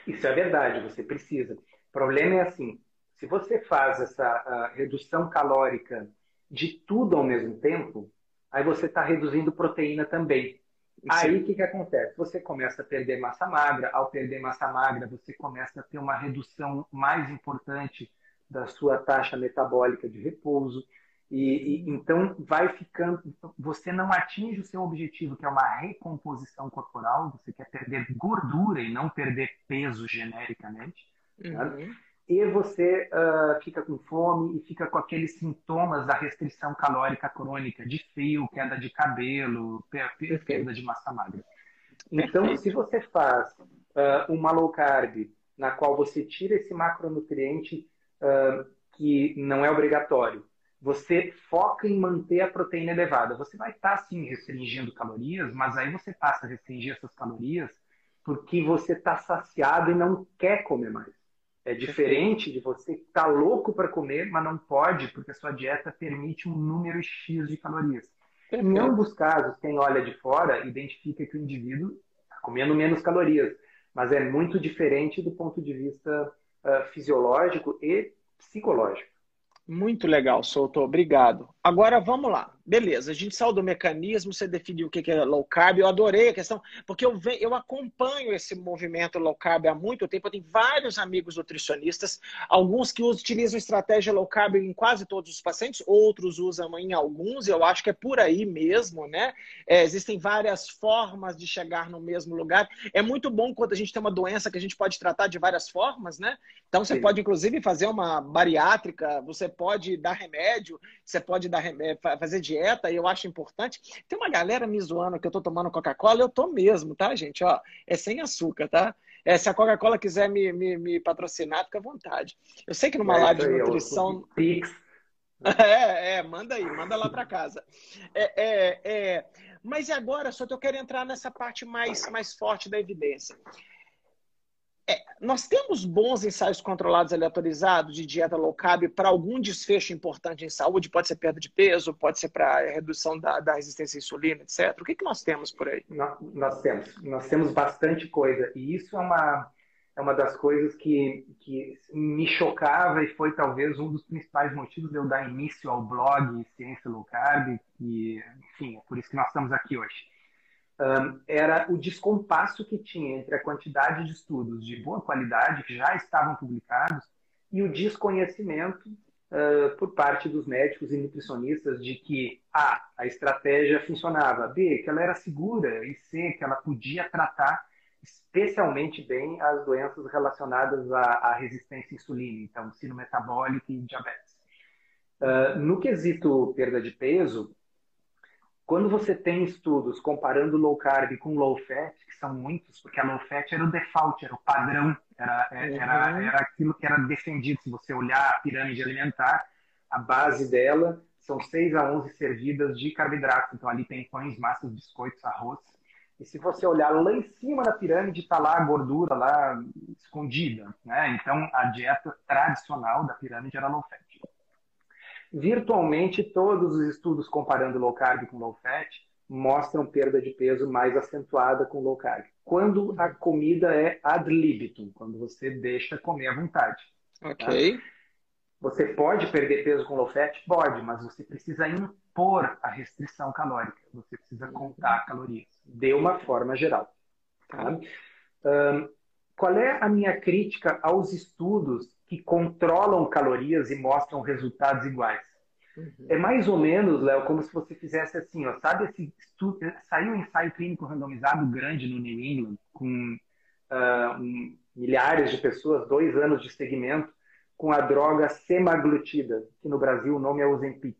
Speaker 2: Isso é verdade, você precisa. O problema é assim, se você faz essa redução calórica de tudo ao mesmo tempo, aí você está reduzindo proteína também. Sim. Aí o que, que acontece? Você começa a perder massa magra, ao perder massa magra, você começa a ter uma redução mais importante da sua taxa metabólica de repouso. E, e, então vai ficando, você não atinge o seu objetivo, que é uma recomposição corporal, você quer perder gordura e não perder peso genericamente. Tá? Uhum. E você uh, fica com fome e fica com aqueles sintomas da restrição calórica crônica, de frio, queda de cabelo, perda de massa magra. Então, Perfeito. se você faz uh, uma low carb, na qual você tira esse macronutriente uh, que não é obrigatório, você foca em manter a proteína elevada. Você vai estar, tá, sim, restringindo calorias, mas aí você passa a restringir essas calorias porque você está saciado e não quer comer mais. É diferente de você estar tá louco para comer, mas não pode, porque a sua dieta permite um número X de calorias. Perfeito. Em ambos casos, quem olha de fora identifica que o indivíduo está comendo menos calorias, mas é muito diferente do ponto de vista uh, fisiológico e psicológico.
Speaker 1: Muito legal, Souto. Obrigado. Agora vamos lá. Beleza, a gente saiu do mecanismo, você definiu o que é low carb. Eu adorei a questão, porque eu, venho, eu acompanho esse movimento low carb há muito tempo. Eu tenho vários amigos nutricionistas, alguns que utilizam estratégia low carb em quase todos os pacientes, outros usam em alguns, eu acho que é por aí mesmo, né? É, existem várias formas de chegar no mesmo lugar. É muito bom quando a gente tem uma doença que a gente pode tratar de várias formas, né? Então você Sim. pode, inclusive, fazer uma bariátrica, você pode dar remédio, você pode dar, fazer dieta dieta, e eu acho importante. Tem uma galera me zoando que eu tô tomando Coca-Cola, eu tô mesmo, tá, gente? Ó, é sem açúcar, tá? É, se a Coca-Cola quiser me, me, me, patrocinar, fica à vontade. Eu sei que numa é, live de nutrição. Pix. É, é, manda aí, manda lá para casa. É, é, é, mas e agora, só que eu quero entrar nessa parte mais, mais forte da evidência. É, nós temos bons ensaios controlados aleatorizados de dieta low carb para algum desfecho importante em saúde? Pode ser perda de peso, pode ser para redução da, da, resistência à insulina, etc. O que, que nós temos por aí?
Speaker 2: Nós, nós, temos. Nós temos bastante coisa. E isso é uma, é uma das coisas que, que me chocava e foi talvez um dos principais motivos de eu dar início ao blog Ciência Low Carb. E, enfim, é por isso que nós estamos aqui hoje um, era o descompasso que tinha entre a quantidade de estudos de boa qualidade que já estavam publicados e o desconhecimento uh, por parte dos médicos e nutricionistas de que A, a estratégia funcionava, B, que ela era segura e C, que ela podia tratar especialmente bem as doenças relacionadas à, à resistência à insulina, então, sino metabólico e diabetes. Uh, no quesito perda de peso, quando você tem estudos comparando low carb com low fat, que são muitos, porque a low fat era o default, era o padrão, era, é, era, uhum. era aquilo que era defendido. Se você olhar a pirâmide alimentar, a base dela são 6 a 11 servidas de carboidratos. Então ali tem pães, massas, biscoitos, arroz. E se você olhar lá em cima da pirâmide, está lá a gordura lá escondida. Né? Então a dieta tradicional da pirâmide era low fat virtualmente todos os estudos comparando low carb com low fat mostram perda de peso mais acentuada com low carb. Quando a comida é ad libitum, quando você deixa comer à vontade.
Speaker 1: Ok. Tá?
Speaker 2: Você pode perder peso com low fat? Pode, mas você precisa impor a restrição calórica. Você precisa contar calorias, de uma forma geral. Tá? Um, qual é a minha crítica aos estudos que controlam calorias e mostram resultados iguais. Uhum. É mais ou menos, Léo, como se você fizesse assim, ó, sabe esse estudo, saiu um ensaio clínico randomizado grande no New England, com uh, um, milhares de pessoas, dois anos de segmento, com a droga semaglutida, que no Brasil o nome é Ozempic,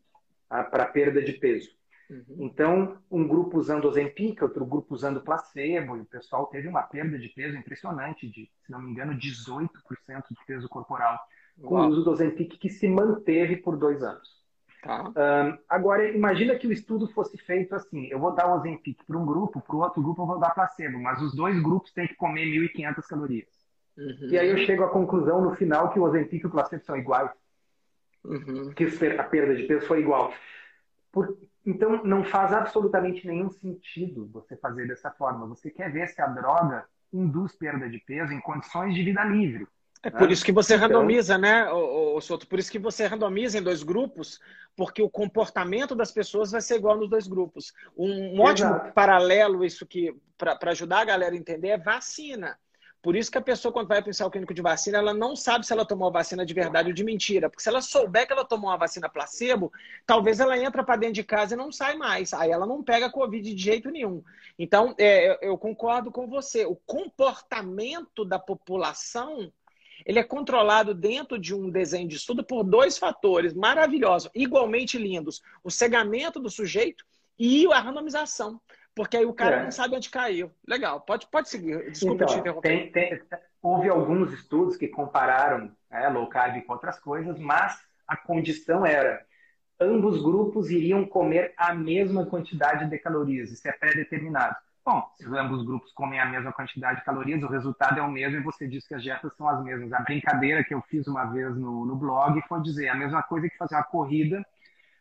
Speaker 2: tá? para perda de peso. Uhum. Então, um grupo usando Ozempic, outro grupo usando placebo, e o pessoal teve uma perda de peso impressionante, de, se não me engano, 18% de peso corporal, com Uau. o uso do Ozempic que se manteve por dois anos. Tá. Um, agora, imagina que o estudo fosse feito assim: eu vou dar o Ozempic para um grupo, para o outro grupo eu vou dar placebo, mas os dois grupos têm que comer 1.500 calorias. Uhum. E aí eu chego à conclusão no final que o Ozempic e o placebo são iguais. Uhum. Que a perda de peso foi igual. Por... Então, não faz absolutamente nenhum sentido você fazer dessa forma. Você quer ver se a droga induz perda de peso em condições de vida livre.
Speaker 1: É por isso que você então... randomiza, né, o, o Soto? Por isso que você randomiza em dois grupos, porque o comportamento das pessoas vai ser igual nos dois grupos. Um, um ótimo paralelo, isso que para ajudar a galera a entender, é vacina. Por isso que a pessoa, quando vai pensar o clínico de vacina, ela não sabe se ela tomou a vacina de verdade ou de mentira. Porque se ela souber que ela tomou uma vacina placebo, talvez ela entra para dentro de casa e não sai mais. Aí ela não pega Covid de jeito nenhum. Então, é, eu concordo com você. O comportamento da população ele é controlado dentro de um desenho de estudo por dois fatores maravilhosos, igualmente lindos: o cegamento do sujeito e a randomização. Porque aí o cara é. não sabe onde caiu. Legal, pode, pode seguir. Desculpa então, te interromper.
Speaker 2: Tem, tem, houve alguns estudos que compararam é, low carb com outras coisas, mas a condição era ambos grupos iriam comer a mesma quantidade de calorias. Isso é pré-determinado. Bom, se ambos grupos comem a mesma quantidade de calorias, o resultado é o mesmo e você diz que as dietas são as mesmas. A brincadeira que eu fiz uma vez no, no blog foi dizer a mesma coisa que fazer uma corrida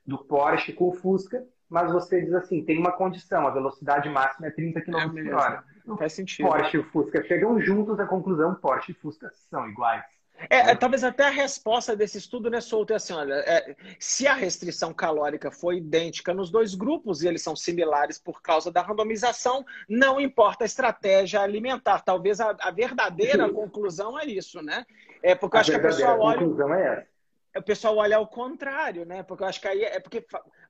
Speaker 2: do Porsche com o Fusca mas você diz assim, tem uma condição, a velocidade máxima é 30 km é por hora.
Speaker 1: Não faz sentido.
Speaker 2: Porsche e Fusca chegam juntos à conclusão, Porsche e Fusca são iguais.
Speaker 1: É, é, talvez até a resposta desse estudo, né, Solto, é assim, olha, é, se a restrição calórica foi idêntica nos dois grupos e eles são similares por causa da randomização, não importa a estratégia alimentar. Talvez a, a verdadeira Sim. conclusão é isso, né? É porque eu a acho que a pessoa olha... conclusão é essa o pessoal olha ao contrário, né? Porque eu acho que aí é porque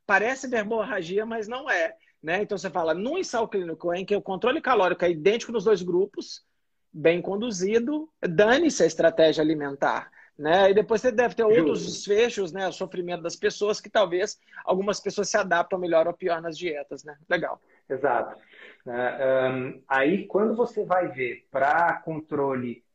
Speaker 1: parece hemorragia, mas não é. Né? Então você fala, num ensaio clínico em que o controle calórico é idêntico nos dois grupos, bem conduzido, dane-se a estratégia alimentar. Né? E depois você deve ter outros desfechos, né? O sofrimento das pessoas, que talvez algumas pessoas se adaptam melhor ou pior nas dietas, né? Legal.
Speaker 2: Exato. Uh, um, aí, quando você vai ver para controle é,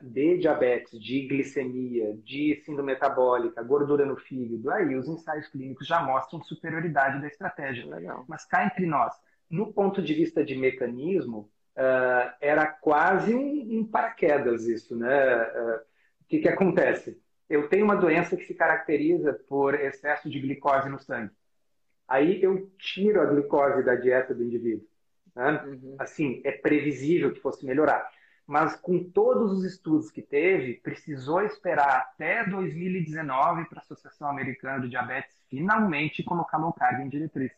Speaker 2: de diabetes, de glicemia, de síndrome metabólica, gordura no fígado, aí os ensaios clínicos já mostram superioridade da estratégia. Legal. Mas cá entre nós, no ponto de vista de mecanismo, uh, era quase um, um, paraquedas isso, né? Uh, o que, que acontece? Eu tenho uma doença que se caracteriza por excesso de glicose no sangue. Aí eu tiro a glicose da dieta do indivíduo. Né? Uhum. Assim, é previsível que fosse melhorar mas com todos os estudos que teve, precisou esperar até 2019 para a Associação Americana de Diabetes finalmente colocar low carb em diretriz.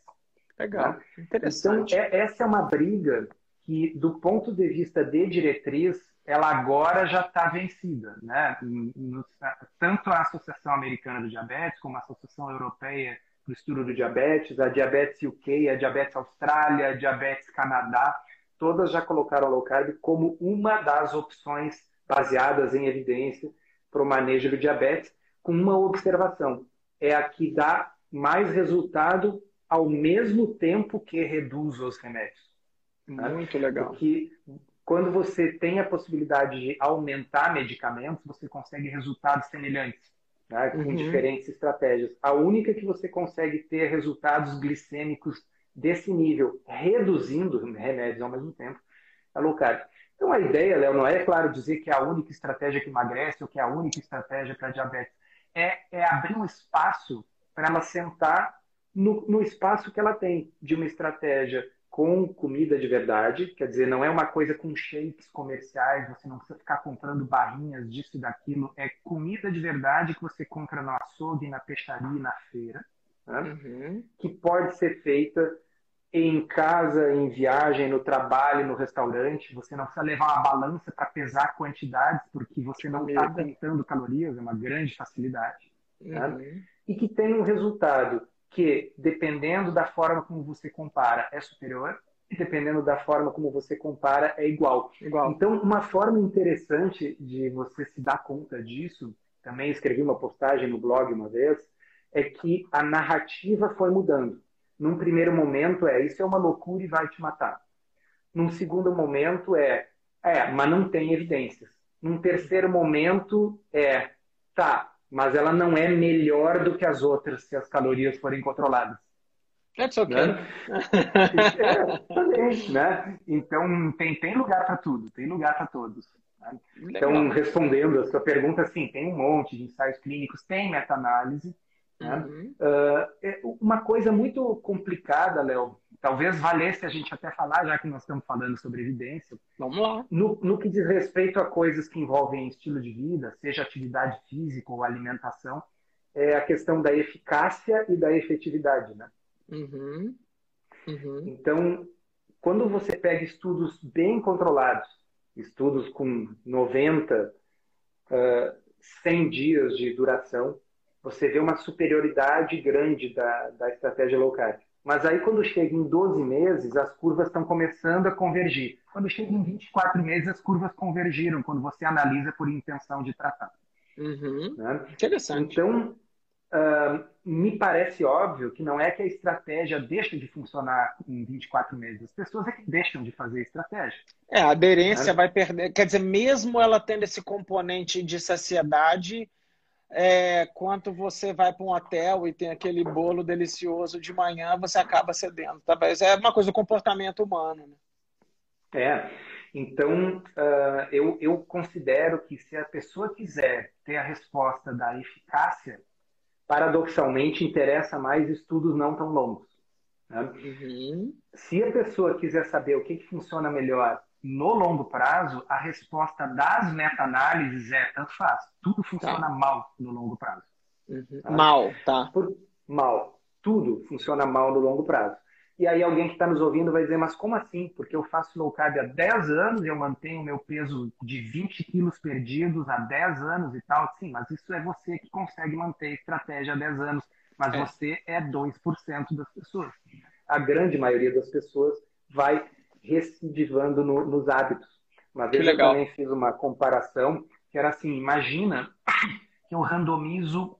Speaker 1: Legal, né? interessante.
Speaker 2: Então, é, essa é uma briga que, do ponto de vista de diretriz, ela agora já está vencida. Né? No, tanto a Associação Americana do Diabetes, como a Associação Europeia do Estudo do Diabetes, a Diabetes UK, a Diabetes Austrália, a Diabetes Canadá, todas já colocaram a low carb como uma das opções baseadas em evidência para o manejo do diabetes, com uma observação: é a que dá mais resultado ao mesmo tempo que reduz os remédios.
Speaker 1: Tá? Muito legal.
Speaker 2: Porque quando você tem a possibilidade de aumentar medicamentos, você consegue resultados semelhantes, né? com uhum. diferentes estratégias. A única que você consegue ter resultados glicêmicos desse nível, reduzindo remédios ao mesmo tempo, é low carb. Então a ideia, Léo, não é, claro, dizer que é a única estratégia que emagrece ou que é a única estratégia para diabetes. É, é abrir um espaço para ela sentar no, no espaço que ela tem de uma estratégia com comida de verdade, quer dizer, não é uma coisa com shakes comerciais, você não precisa ficar comprando barrinhas disso e daquilo, é comida de verdade que você compra no açougue, na peixaria e na feira, né? uhum. que pode ser feita em casa, em viagem, no trabalho, no restaurante. Você não precisa levar uma balança para pesar quantidades, porque você não está contando calorias, é uma grande facilidade. Uhum. Né? E que tem um resultado que, dependendo da forma como você compara, é superior, e dependendo da forma como você compara, é igual. igual. Então, uma forma interessante de você se dar conta disso, também escrevi uma postagem no blog uma vez, é que a narrativa foi mudando. Num primeiro momento é isso é uma loucura e vai te matar. Num segundo momento é é, mas não tem evidências. Num terceiro momento é tá, mas ela não é melhor do que as outras se as calorias forem controladas.
Speaker 1: That's okay.
Speaker 2: Né? é, também, né? Então, tem, tem lugar para tudo, tem lugar para todos. Né? Então, respondendo a sua pergunta, sim, tem um monte de ensaios clínicos, tem meta-análise. Né? Uhum. Uh, uma coisa muito complicada, Léo, talvez valesse a gente até falar, já que nós estamos falando sobre evidência.
Speaker 1: Vamos lá.
Speaker 2: No, no que diz respeito a coisas que envolvem estilo de vida, seja atividade física ou alimentação, é a questão da eficácia e da efetividade, né?
Speaker 1: Uhum. Uhum.
Speaker 2: Então, quando você pega estudos bem controlados, estudos com 90, uh, 100 dias de duração, você vê uma superioridade grande da, da estratégia low carb. Mas aí, quando chega em 12 meses, as curvas estão começando a convergir. Quando chega em 24 meses, as curvas convergiram, quando você analisa por intenção de tratar.
Speaker 1: Uhum. Né? Interessante.
Speaker 2: Então, uh, me parece óbvio que não é que a estratégia deixa de funcionar em 24 meses. As pessoas é que deixam de fazer a estratégia.
Speaker 1: É, a aderência né? vai perder. Quer dizer, mesmo ela tendo esse componente de saciedade, é, quanto você vai para um hotel e tem aquele bolo delicioso de manhã, você acaba cedendo. Talvez é uma coisa do comportamento humano. Né?
Speaker 2: É. Então, uh, eu, eu considero que se a pessoa quiser ter a resposta da eficácia, paradoxalmente interessa mais estudos não tão longos. Né?
Speaker 1: Uhum.
Speaker 2: Se a pessoa quiser saber o que, que funciona melhor no longo prazo, a resposta das meta-análises é tanto faz. Tudo funciona tá. mal no longo prazo.
Speaker 1: Uhum. Tá? Mal, tá.
Speaker 2: Por, mal. Tudo funciona mal no longo prazo. E aí alguém que está nos ouvindo vai dizer, mas como assim? Porque eu faço low carb há 10 anos eu mantenho meu peso de 20 quilos perdidos há 10 anos e tal. Sim, mas isso é você que consegue manter a estratégia há 10 anos. Mas é. você é 2% das pessoas. A grande maioria das pessoas vai recidivando no, nos hábitos. Uma vez eu também fiz uma comparação que era assim, imagina que eu randomizo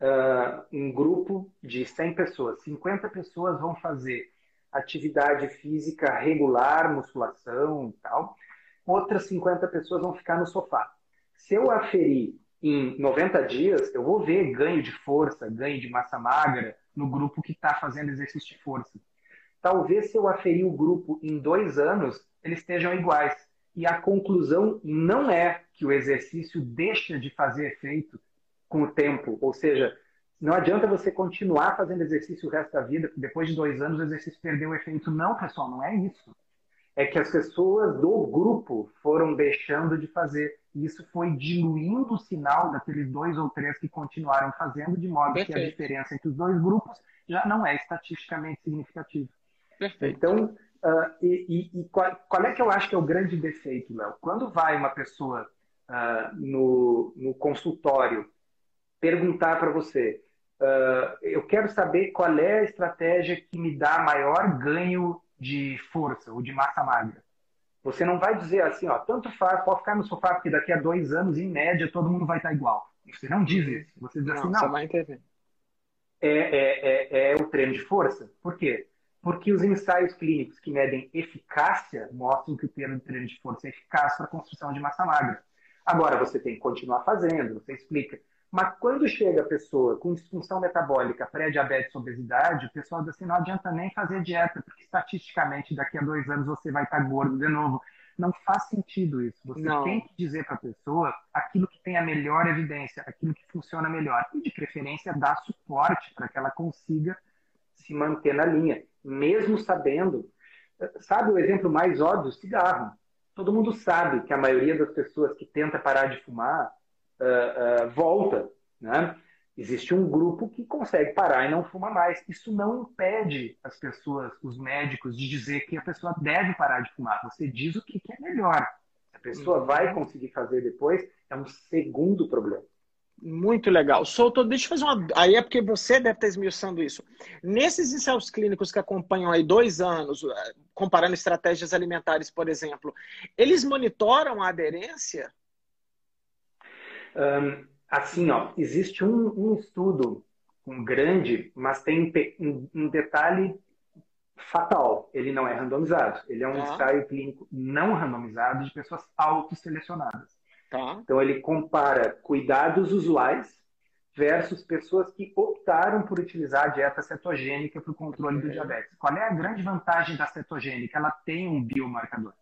Speaker 2: uh, um grupo de 100 pessoas. 50 pessoas vão fazer atividade física regular, musculação e tal. Outras 50 pessoas vão ficar no sofá. Se eu aferir em 90 dias, eu vou ver ganho de força, ganho de massa magra no grupo que está fazendo exercício de força talvez se eu aferir o grupo em dois anos, eles estejam iguais. E a conclusão não é que o exercício deixa de fazer efeito com o tempo. Ou seja, não adianta você continuar fazendo exercício o resto da vida, depois de dois anos o exercício perdeu o efeito. Não, pessoal, não é isso. É que as pessoas do grupo foram deixando de fazer. E isso foi diluindo o sinal daqueles dois ou três que continuaram fazendo, de modo Perfeito. que a diferença entre os dois grupos já não é estatisticamente significativa.
Speaker 1: Perfeito.
Speaker 2: Então, uh, e, e, e qual, qual, é que eu acho que é o grande defeito, Léo? Quando vai uma pessoa uh, no, no consultório perguntar para você, uh, eu quero saber qual é a estratégia que me dá maior ganho de força ou de massa magra. Você não vai dizer assim, ó, tanto faz, pode ficar no sofá, porque daqui a dois anos, em média, todo mundo vai estar igual. Você não diz isso. Você diz não, assim, não. Você
Speaker 1: vai entender.
Speaker 2: É, é, é, é o treino de força. Por quê? Porque os ensaios clínicos que medem eficácia mostram que o termo de treino de força é eficaz para a construção de massa magra. Agora, você tem que continuar fazendo, você explica. Mas quando chega a pessoa com disfunção metabólica, pré-diabetes, obesidade, o pessoal diz assim, não adianta nem fazer dieta, porque estatisticamente daqui a dois anos você vai estar gordo de novo. Não faz sentido isso. Você não. tem que dizer para a pessoa aquilo que tem a melhor evidência, aquilo que funciona melhor. E, de preferência, dar suporte para que ela consiga se manter na linha mesmo sabendo. Sabe o exemplo mais óbvio? Cigarro. Todo mundo sabe que a maioria das pessoas que tenta parar de fumar uh, uh, volta, né? Existe um grupo que consegue parar e não fuma mais. Isso não impede as pessoas, os médicos, de dizer que a pessoa deve parar de fumar. Você diz o que é melhor. Se a pessoa uhum. vai conseguir fazer depois, é um segundo problema.
Speaker 1: Muito legal. Souto, deixa eu fazer uma. Aí é porque você deve estar esmiuçando isso. Nesses ensaios clínicos que acompanham aí dois anos, eh, comparando estratégias alimentares, por exemplo, eles monitoram a aderência?
Speaker 2: Um, assim, ó, existe um, um, estudo um grande, mas tem um, um, detalhe fatal. Ele não é randomizado. Ele é um ah. ensaio clínico não randomizado de pessoas autoselecionadas.
Speaker 1: Tá.
Speaker 2: Então ele compara cuidados usuais, versus pessoas que optaram por utilizar a dieta cetogênica para o controle do diabetes. Qual é a grande vantagem da cetogênica? Ela tem um biomarcador.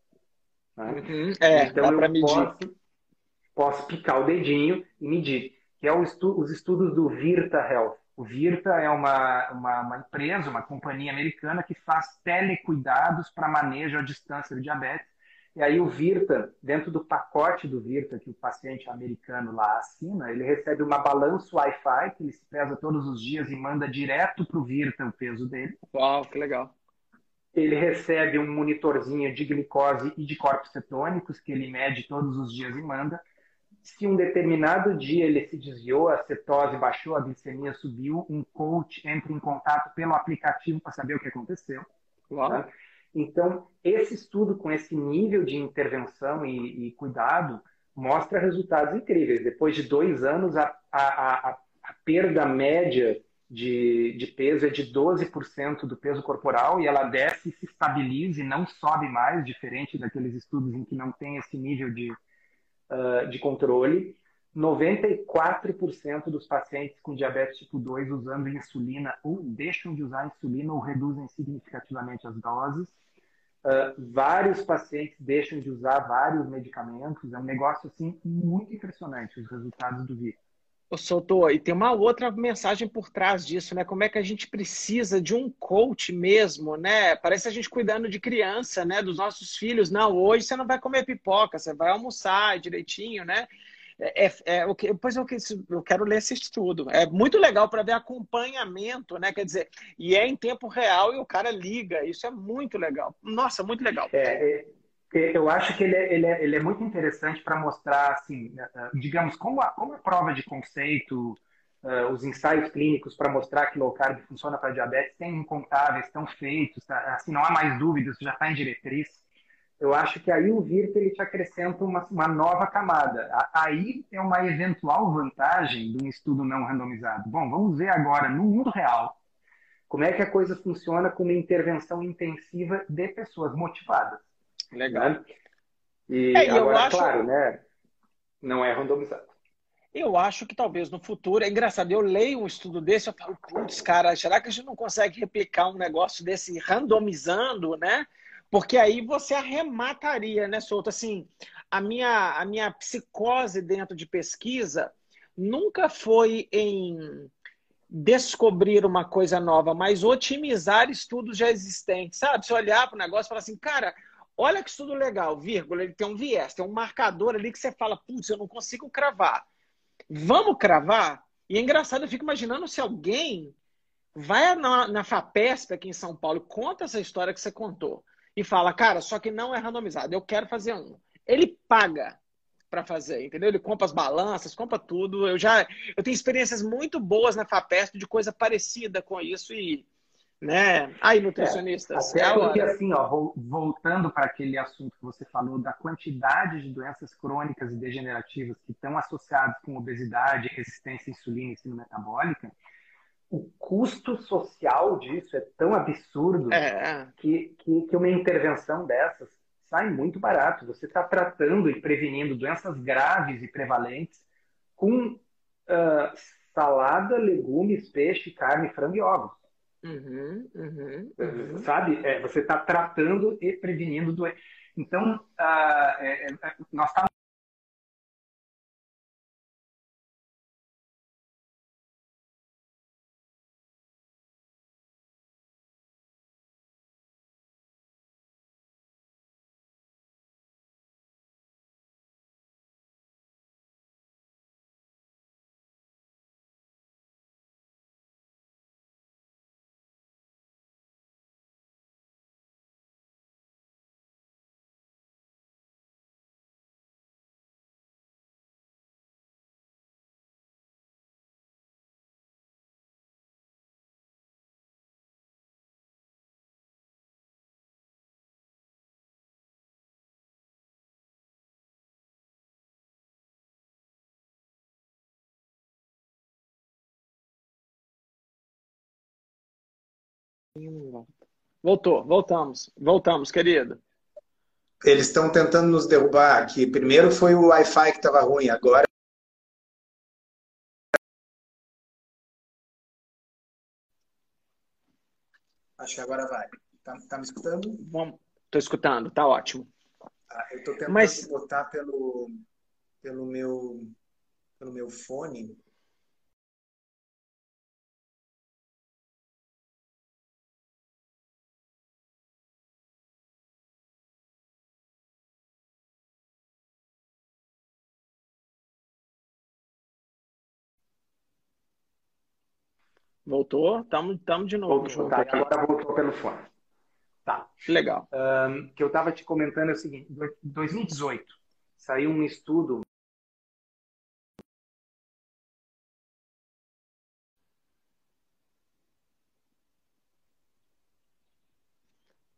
Speaker 1: Né? Uhum. É, então eu medir. Posso,
Speaker 2: posso picar o dedinho e medir. Que é estu os estudos do Virta Health. O Virta é uma, uma, uma, empresa, uma companhia americana que faz telecuidados para manejo à distância do diabetes. E aí o Virta, dentro do pacote do Virta que o paciente americano lá assina, ele recebe uma balança Wi-Fi que ele se pesa todos os dias e manda direto para o Virta o peso dele.
Speaker 1: Uau, que legal.
Speaker 2: Ele recebe um monitorzinho de glicose e de corpos cetônicos que ele mede todos os dias e manda se um determinado dia ele se desviou, a cetose baixou, a glicemia subiu, um coach entra em contato pelo aplicativo para saber o que aconteceu. Tá? Então, esse estudo com esse nível de intervenção e, e, cuidado mostra resultados incríveis. Depois de dois anos, a, a, a, a perda média de, de, peso é de 12% do peso corporal e ela desce e se estabiliza e não sobe mais, diferente daqueles estudos em que não tem esse nível de, uh, de controle. 94% dos pacientes com diabetes tipo 2 usando insulina ou deixam de usar insulina ou reduzem significativamente as doses. Uh, vários pacientes deixam de usar vários medicamentos. É um negócio assim muito impressionante os resultados do VIR.
Speaker 1: Soltou. E tem uma outra mensagem por trás disso, né? Como é que a gente precisa de um coach mesmo, né? Parece a gente cuidando de criança, né? Dos nossos filhos. Não, hoje você não vai comer pipoca, você vai almoçar direitinho, né? É, é, é, depois eu, eu quero ler esse estudo. É muito legal para ver acompanhamento, né? Quer dizer, e é em tempo real e o cara liga. Isso é muito legal. Nossa, muito legal.
Speaker 2: É, é eu acho que ele é, ele é, ele é muito interessante para mostrar, assim, né, ah, digamos, como a, como a prova de conceito, uh, os ensaios clínicos para mostrar que low carb funciona para diabetes têm incontáveis, estão feitos, tá, assim, não há mais dúvidas, já está em diretriz. Eu acho que aí o VIRT ele te acrescenta uma, uma nova camada. Aí é uma eventual vantagem de um estudo não randomizado. Bom, vamos ver agora, no mundo real, como é que a coisa funciona com uma intervenção intensiva de pessoas motivadas.
Speaker 1: Legal.
Speaker 2: Né? E é, agora, acho... claro, né? Não é randomizado.
Speaker 1: Eu acho que talvez no futuro, é engraçado, eu leio um estudo desse, eu falo, putz, cara, será que a gente não consegue replicar um negócio desse randomizando, né? Porque aí você arremataria, né, Souto? Assim, a minha, a minha psicose dentro de pesquisa nunca foi em descobrir uma coisa nova, mas otimizar estudos já existentes, sabe? Se olhar para o negócio e falar assim, cara, Olha que estudo legal, vírgula, ele tem um viés, tem um marcador ali que você fala, putz, eu não consigo cravar. Vamos cravar? E é engraçado, eu fico imaginando se alguém vai na, na FAPESP aqui em São Paulo, conta essa história que você contou e fala, cara, só que não é randomizado, eu quero fazer um. Ele paga para fazer, entendeu? Ele compra as balanças, compra tudo. Eu já eu tenho experiências muito boas na FAPESP de coisa parecida com isso e né? Aí, nutricionistas.
Speaker 2: É, até é porque, assim, ó, voltando para aquele assunto que você falou da quantidade de doenças crônicas e degenerativas que estão associadas com obesidade, resistência à insulina e insulina metabólica, o custo social disso é tão absurdo é. que, que, que uma intervenção dessas sai muito barato. Você está tratando e prevenindo doenças graves e prevalentes com uh, salada, legumes, peixe, carne, frango e ovos.
Speaker 1: Uhum, uhum, uhum.
Speaker 2: Sabe? É, você está tratando e prevenindo doença. Então, uh, é, é, nós estamos
Speaker 1: Voltou, voltamos, voltamos, querido.
Speaker 3: Eles estão tentando nos derrubar aqui. Primeiro foi o Wi-Fi que estava ruim, agora.
Speaker 2: Acho que agora vai. Tá, tá me escutando?
Speaker 1: Bom, tô escutando, tá ótimo.
Speaker 2: Ah, eu tô tentando
Speaker 1: Mas...
Speaker 2: botar pelo, pelo, meu, pelo meu fone
Speaker 1: Voltou? Tamo, tamo de novo
Speaker 4: Voltou,
Speaker 1: junto
Speaker 4: tá,
Speaker 1: aqui.
Speaker 4: agora voltou pelo fone. Tá.
Speaker 1: Legal.
Speaker 4: O que eu estava te comentando é o seguinte: em 2018 saiu um estudo.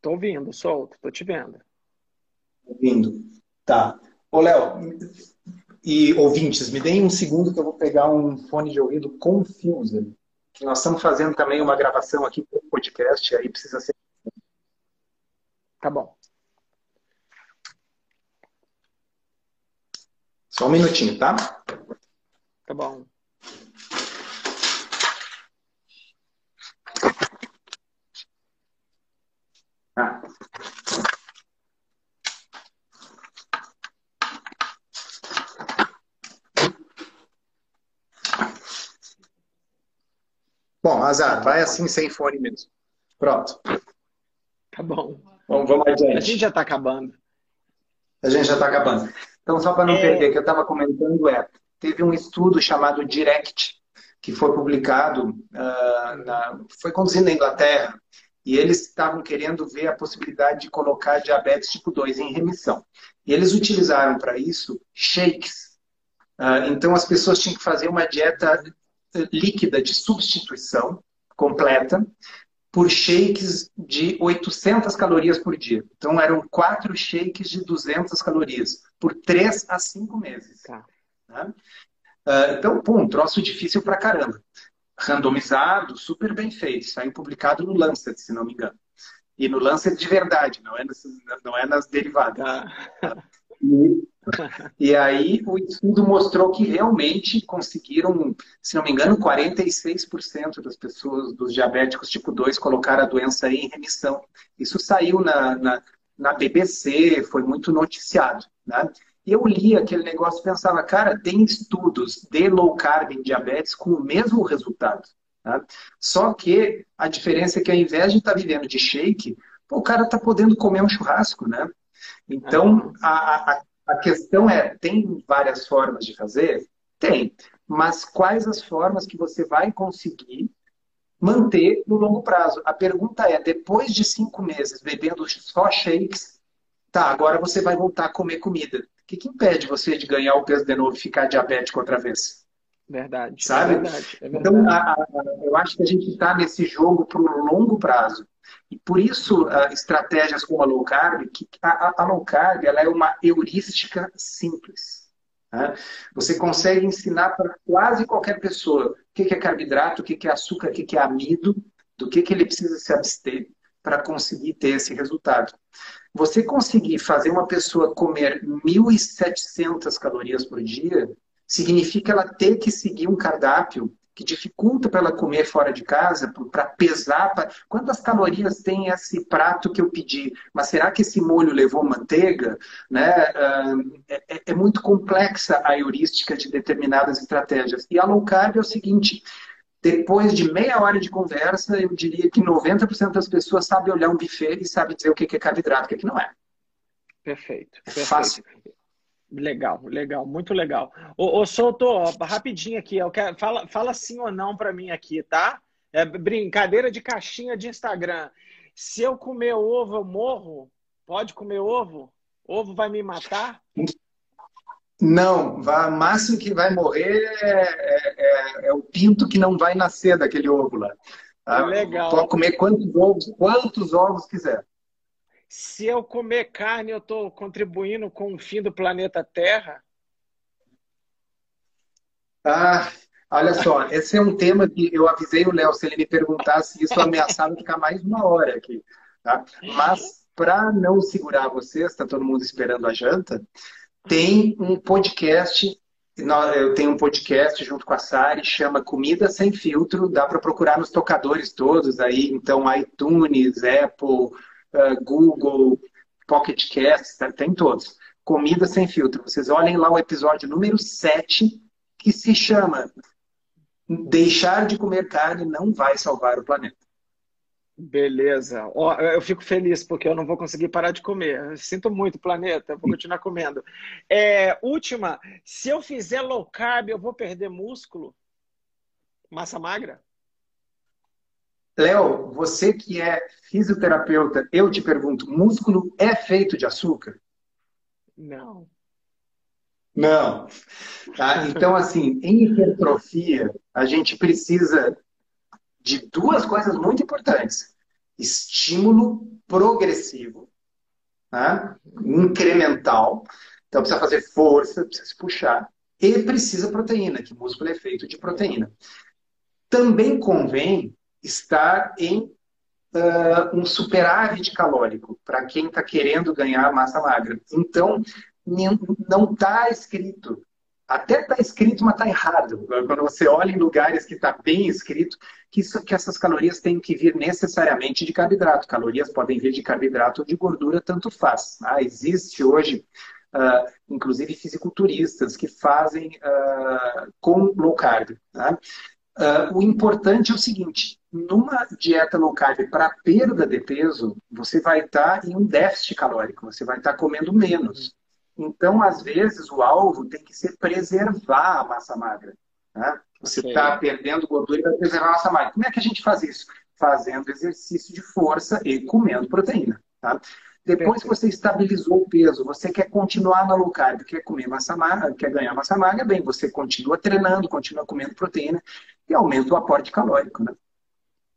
Speaker 1: Tô ouvindo, solto, tô te vendo.
Speaker 2: Ouvindo. Tá. Ô, Léo, e ouvintes, me deem um segundo que eu vou pegar um fone de ouvido Confuser, que nós estamos fazendo também uma gravação aqui o podcast, aí precisa ser.
Speaker 1: Tá bom.
Speaker 2: Só um minutinho, tá?
Speaker 1: Tá bom.
Speaker 2: Ah. Bom, azar, vai assim sem fone mesmo. Pronto.
Speaker 1: Tá bom.
Speaker 2: Vamos, vamos
Speaker 1: A
Speaker 2: adiante.
Speaker 1: gente já tá acabando.
Speaker 2: A gente já está acabando. Então, só para não
Speaker 1: É.
Speaker 2: perder, o que eu estava comentando é, teve um estudo chamado Direct, que foi publicado, ah, na- foi conduzido na Inglaterra, e eles estavam querendo ver a possibilidade de colocar diabetes tipo 2 em remissão. E eles utilizaram para isso shakes. Ah, então, as pessoas tinham que fazer uma dieta líquida de substituição completa, por shakes de 800 calorias por dia. Então, eram quatro shakes de 200 calorias, por três a cinco meses.
Speaker 1: Tá.
Speaker 2: né? Ah, então, pum, troço difícil pra caramba. Randomizado, super bem feito. Saiu publicado no Lancet, se não me engano. E no Lancet de verdade, não é nas, não é nas derivadas.
Speaker 1: Tá.
Speaker 2: E, e aí o estudo mostrou que realmente conseguiram, se não me engano, 46% das pessoas, dos diabéticos tipo 2, colocaram a doença em remissão. Isso saiu na, na, na BBC, foi muito noticiado. Né? E eu li aquele negócio e pensava, cara, tem estudos de low carb em diabetes com o mesmo resultado. Tá? Só que a diferença é que ao invés de estar vivendo de shake, pô, o cara está podendo comer um churrasco, né? Então, a, a, a questão é, tem várias formas de fazer? Tem. Mas quais as formas que você vai conseguir manter no longo prazo? A pergunta é, depois de cinco meses bebendo só shakes, tá, agora você vai voltar a comer comida. O que, que impede você de ganhar o peso de novo e ficar diabético outra vez?
Speaker 1: Verdade.
Speaker 2: Sabe?
Speaker 1: É verdade. É
Speaker 2: Então,
Speaker 1: verdade.
Speaker 2: a- a- eu acho que a gente está nesse jogo para o longo prazo. E por isso, ah, estratégias como a low carb, que a, low carb ela é uma heurística simples. né? Você consegue ensinar para quase qualquer pessoa o que é carboidrato, o que é açúcar, o que que é amido, do que que ele precisa se abster para conseguir ter esse resultado. Você conseguir fazer uma pessoa comer 1.700 calorias por dia significa ela ter que seguir um cardápio que dificulta para ela comer fora de casa, para pesar. Pra... Quantas calorias tem esse prato que eu pedi? Mas será que esse molho levou manteiga? Né? Ah, É, é muito complexa a heurística de determinadas estratégias. E a low carb é o seguinte: depois de meia hora de conversa, eu diria que 90% das pessoas sabem olhar um buffet e sabem dizer o que é carboidrato e o que é que não é.
Speaker 1: Perfeito.
Speaker 2: É
Speaker 1: perfeito.
Speaker 2: fácil.
Speaker 1: Legal, legal, muito legal. Ô, ô Souto, ó, rapidinho aqui, eu quero, fala, fala sim ou não para mim aqui, tá? É brincadeira de caixinha de Instagram. Se eu comer ovo, eu morro? Pode comer ovo? Ovo vai me matar?
Speaker 2: Não, vai- o máximo que vai morrer é, é- é- é o pinto que não vai nascer daquele ovo lá. tá?
Speaker 1: Legal.
Speaker 2: Pode comer quantos ovos, quantos ovos quiser.
Speaker 1: Se eu comer carne, eu estou contribuindo com o fim do planeta Terra?
Speaker 2: Ah, olha só, esse é um tema que eu avisei o Léo, se ele me perguntasse isso, ameaçava ficar mais uma hora aqui. Tá? Mas, para não segurar vocês, está todo mundo esperando a janta, tem um podcast eu tenho um podcast junto com a Sari, chama Comida Sem Filtro, dá para procurar nos tocadores todos aí, então iTunes, Apple, uh, Google, Pocket Cast, tá, tem todos. Comida Sem Filtro. Vocês olhem lá o episódio número 7, que se chama Deixar de comer carne não vai salvar o planeta.
Speaker 1: Beleza. Oh, eu fico feliz porque eu não vou conseguir parar de comer. sinto muito, planeta. vou continuar comendo. É, última. Se eu fizer low carb, eu vou perder músculo? Massa magra?
Speaker 2: Léo, você que é fisioterapeuta, eu te pergunto: músculo é feito de açúcar?
Speaker 1: Não.
Speaker 2: Não. Tá? Então, assim, em hipertrofia, a gente precisa de duas coisas muito importantes: estímulo progressivo, tá? incremental. Então, precisa fazer força, precisa se puxar. E precisa proteína, que músculo é feito de proteína. Também convém estar em uh, um superávit calórico para quem está querendo ganhar massa magra. Então, não está escrito até está escrito, mas está errado. Quando você olha em lugares que está bem escrito, que, isso, que essas calorias têm que vir necessariamente de carboidrato. Calorias podem vir de carboidrato ou de gordura, tanto faz. Ah, existe hoje, uh, inclusive, fisiculturistas que fazem uh, com low carb. Tá? Uh, o importante é o seguinte: numa dieta low carb para perda de peso, você vai estar tá em um déficit calórico, você vai estar tá comendo menos. Então, às vezes, o alvo tem que ser preservar a massa magra. Né? Você está perdendo gordura e vai preservar a massa magra. Como é que a gente faz isso? Fazendo exercício de força e comendo proteína. Tá? Depois que você estabilizou o peso, você quer continuar na low carb, quer comer massa magra, quer ganhar massa magra, bem, você continua treinando, continua comendo proteína e aumenta o aporte calórico, né?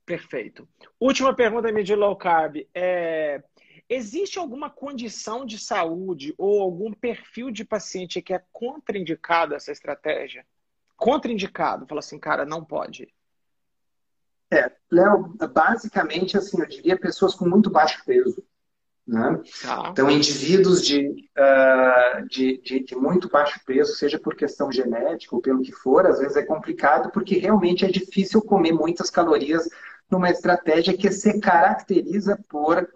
Speaker 1: Perfeito. Última pergunta minha de low carb. É... Existe alguma condição de saúde ou algum perfil de paciente que é contraindicado essa estratégia? Contraindicado, fala assim, cara, não pode.
Speaker 2: É, Léo, basicamente, assim, eu diria pessoas com muito baixo peso. Né? Tá. Então, indivíduos de, uh, de, de, de, muito baixo peso, seja por questão genética ou pelo que for, às vezes é complicado porque realmente é difícil comer muitas calorias numa estratégia que se caracteriza por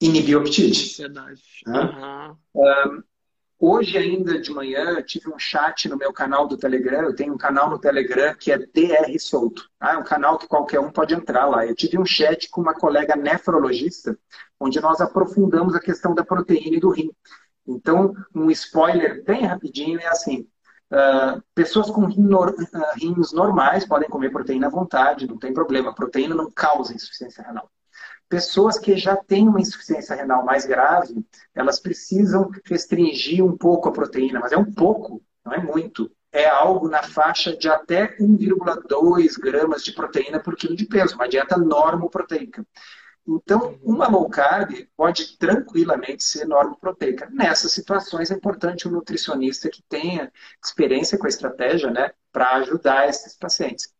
Speaker 2: inibir o apetite. Né? Uhum. Um, hoje ainda de manhã eu tive um chat no meu canal do Telegram. Eu tenho um canal no Telegram que é DR Solto. Tá? É um canal que qualquer um pode entrar lá. Eu tive um chat com uma colega nefrologista, onde nós aprofundamos a questão da proteína e do rim. Então, um spoiler bem rapidinho é assim: Uh, pessoas com uh, rins normais podem comer proteína à vontade, não tem problema. A proteína não causa insuficiência renal. Pessoas que já têm uma insuficiência renal mais grave, elas precisam restringir um pouco a proteína, mas é um pouco, não é muito. É algo na faixa de até 1,2 gramas de proteína por quilo de peso, uma dieta normoproteica. Então, uma low carb pode tranquilamente ser normoproteica. Nessas situações é importante um nutricionista que tenha experiência com a estratégia, né, para ajudar esses pacientes.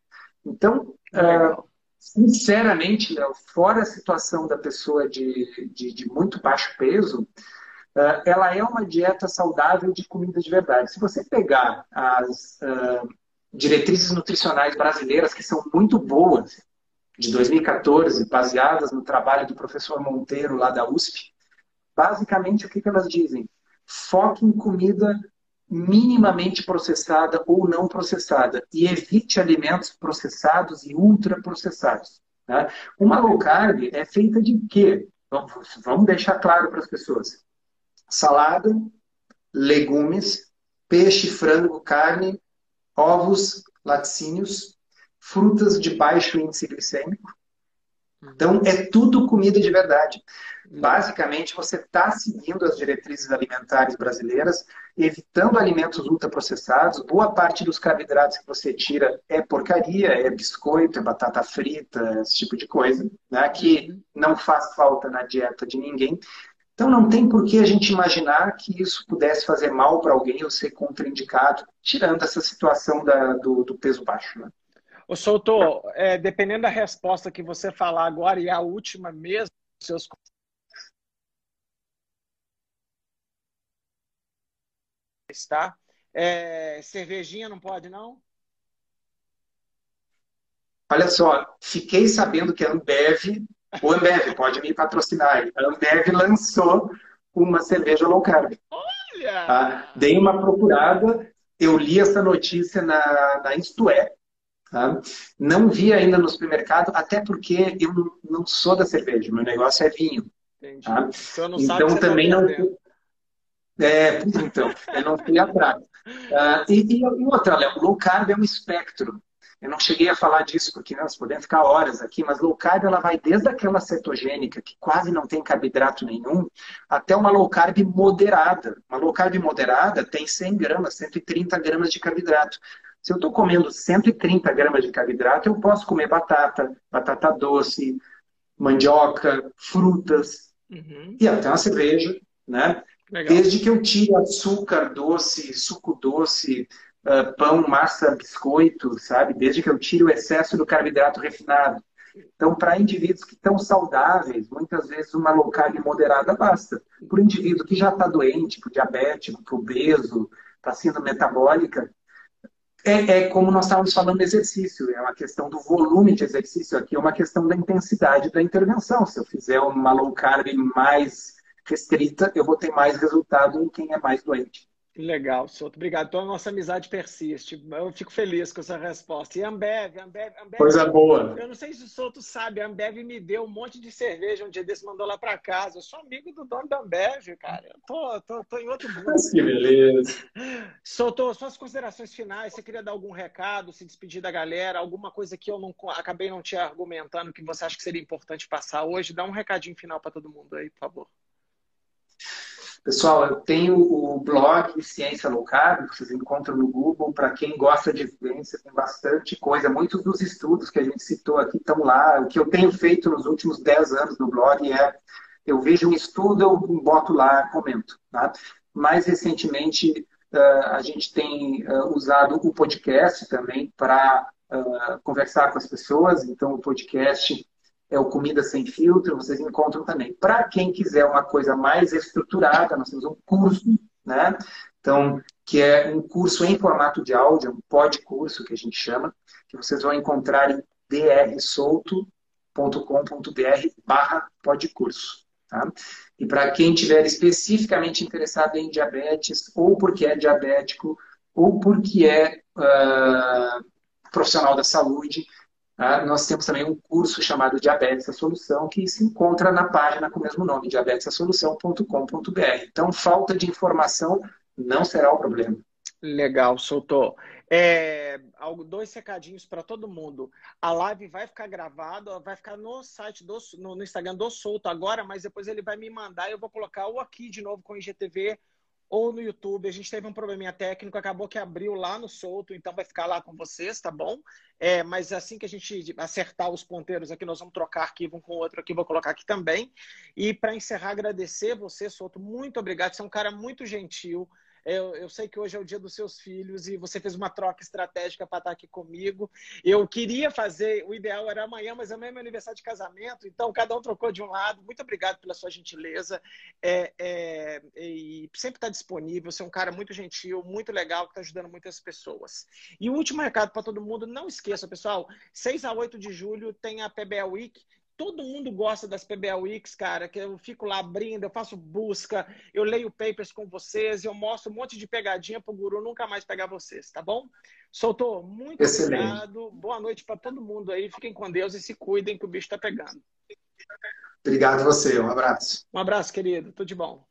Speaker 2: Então, uh, sinceramente, Léo, fora a situação da pessoa de, de, de muito baixo peso, uh, ela é uma dieta saudável de comida de verdade. Se você pegar as uh, diretrizes nutricionais brasileiras, que são muito boas, de 2014, baseadas no trabalho do professor Monteiro, lá da USP, basicamente o que, que elas dizem? Foque em comida minimamente processada ou não processada e evite alimentos processados e ultraprocessados. Tá? Uma low carb é feita de quê? Vamos deixar claro para as pessoas. Salada, legumes, peixe, frango, carne, ovos, laticínios, frutas de baixo índice glicêmico. Então, é tudo comida de verdade. Basicamente, você está seguindo as diretrizes alimentares brasileiras, evitando alimentos ultraprocessados. Boa parte dos carboidratos que você tira é porcaria, é biscoito, é batata frita, esse tipo de coisa, né? que não faz falta na dieta de ninguém. Então, não tem por que a gente imaginar que isso pudesse fazer mal para alguém ou ser contraindicado, tirando essa situação da, do, do peso baixo. Né?
Speaker 1: O Soutor, é, dependendo da resposta que você falar agora e a última mesmo, seus tá? É, cervejinha não pode, não?
Speaker 2: Olha só, fiquei sabendo que a Ambev, o Ambev pode me patrocinar, a Ambev lançou uma cerveja low carb.
Speaker 1: Olha!
Speaker 2: Tá? Dei uma procurada, eu li essa notícia na, na Isto É, tá? não vi ainda no supermercado, até porque eu não, não sou da cerveja, meu negócio é vinho. Tá?
Speaker 1: Não
Speaker 2: então
Speaker 1: tá
Speaker 2: também tá não. É, então, eu não fui atrás. Uh, e, e, outra, Léo, low carb é um espectro. Eu não cheguei a falar disso porque nós podemos ficar horas aqui, mas low carb ela vai desde aquela cetogênica, que quase não tem carboidrato nenhum, até uma low carb moderada. Uma low carb moderada tem 100 gramas, 130 gramas de carboidrato. Se eu estou comendo 130 gramas de carboidrato, eu posso comer batata, batata doce, mandioca, frutas uhum. e até uma cerveja, né? Legal. Desde que eu tire açúcar doce, suco doce, uh, pão, massa, biscoito, sabe? Desde que eu tire o excesso do carboidrato refinado. Então, para indivíduos que estão saudáveis, muitas vezes uma low carb moderada basta. Para o indivíduo que já está doente, para diabético, para obeso, para síndrome metabólica, é, é, como nós estávamos falando do exercício, é uma questão do volume de exercício, aqui é uma questão da intensidade da intervenção. Se eu fizer uma low carb mais restrita, eu vou ter mais resultado em quem é mais doente.
Speaker 1: Legal, Souto. Obrigado. Então a nossa amizade persiste. Eu fico feliz com essa resposta. E Ambev, Ambev, Ambev.
Speaker 2: Coisa boa.
Speaker 1: Eu não sei se o Souto sabe, a Ambev me deu um monte de cerveja um dia desse, mandou lá para casa. Eu sou amigo do dono da Ambev, cara. Eu tô, tô, tô em outro mundo.
Speaker 2: Que beleza.
Speaker 1: Souto, suas considerações finais, você queria dar algum recado, se despedir da galera, alguma coisa que eu não acabei não te argumentando que você acha que seria importante passar hoje? Dá um recadinho final para todo mundo aí, por favor.
Speaker 2: Pessoal, eu tenho o blog Ciência Low Carb, que vocês encontram no Google. Para quem gosta de evidência, tem bastante coisa. Muitos dos estudos que a gente citou aqui estão lá. O que eu tenho feito nos últimos 10 anos no blog é eu vejo um estudo, eu boto lá, comento. Tá? Mais recentemente, a gente tem usado o podcast também para conversar com as pessoas. Então, o podcast é o Comida Sem Filtro, vocês encontram também. Para quem quiser uma coisa mais estruturada, nós temos um curso, né? Então, que é um curso em formato de áudio, um podcurso que a gente chama, que vocês vão encontrar em drsolto.com.br barra podcurso. Tá? E para quem tiver especificamente interessado em diabetes, ou porque é diabético, ou porque é uh, profissional da saúde, ah, nós temos também um curso chamado Diabetes a Solução, que se encontra na página com o mesmo nome, diabetesasolução.com.br. Então, falta de informação não será o problema.
Speaker 1: Legal, soltou. É, dois recadinhos para todo mundo. A live vai ficar gravada, vai ficar no site do no, no Instagram do Solto agora, mas depois ele vai me mandar e eu vou colocar ou aqui de novo com o IGTV ou no YouTube. A gente teve um probleminha técnico, acabou que abriu lá no solto, então vai ficar lá com vocês, tá bom? É, mas assim que a gente acertar os ponteiros aqui, nós vamos trocar arquivo um com o outro aqui, vou colocar aqui também. E para encerrar, agradecer você, Solto, muito obrigado. Você é um cara muito gentil. Eu, eu, sei que hoje é o dia dos seus filhos e você fez uma troca estratégica para estar aqui comigo. Eu queria fazer, o ideal era amanhã, mas amanhã é meu aniversário de casamento, então cada um trocou de um lado. Muito obrigado pela sua gentileza é, é, e sempre está disponível. Você é um cara muito gentil, muito legal, que está ajudando muitas pessoas. E o último recado para todo mundo: não esqueça, pessoal, 6 a 8 de julho tem a PBL Week todo mundo gosta das PBL Weeks, cara, que eu fico lá abrindo, eu faço busca, eu leio papers com vocês, eu mostro um monte de pegadinha pro guru nunca mais pegar vocês, tá bom? Soltou, muito Excelente. obrigado. Boa noite para todo mundo aí. Fiquem com Deus e se cuidem que o bicho tá pegando.
Speaker 2: Obrigado você, um abraço.
Speaker 1: Um abraço, querido. Tudo de bom.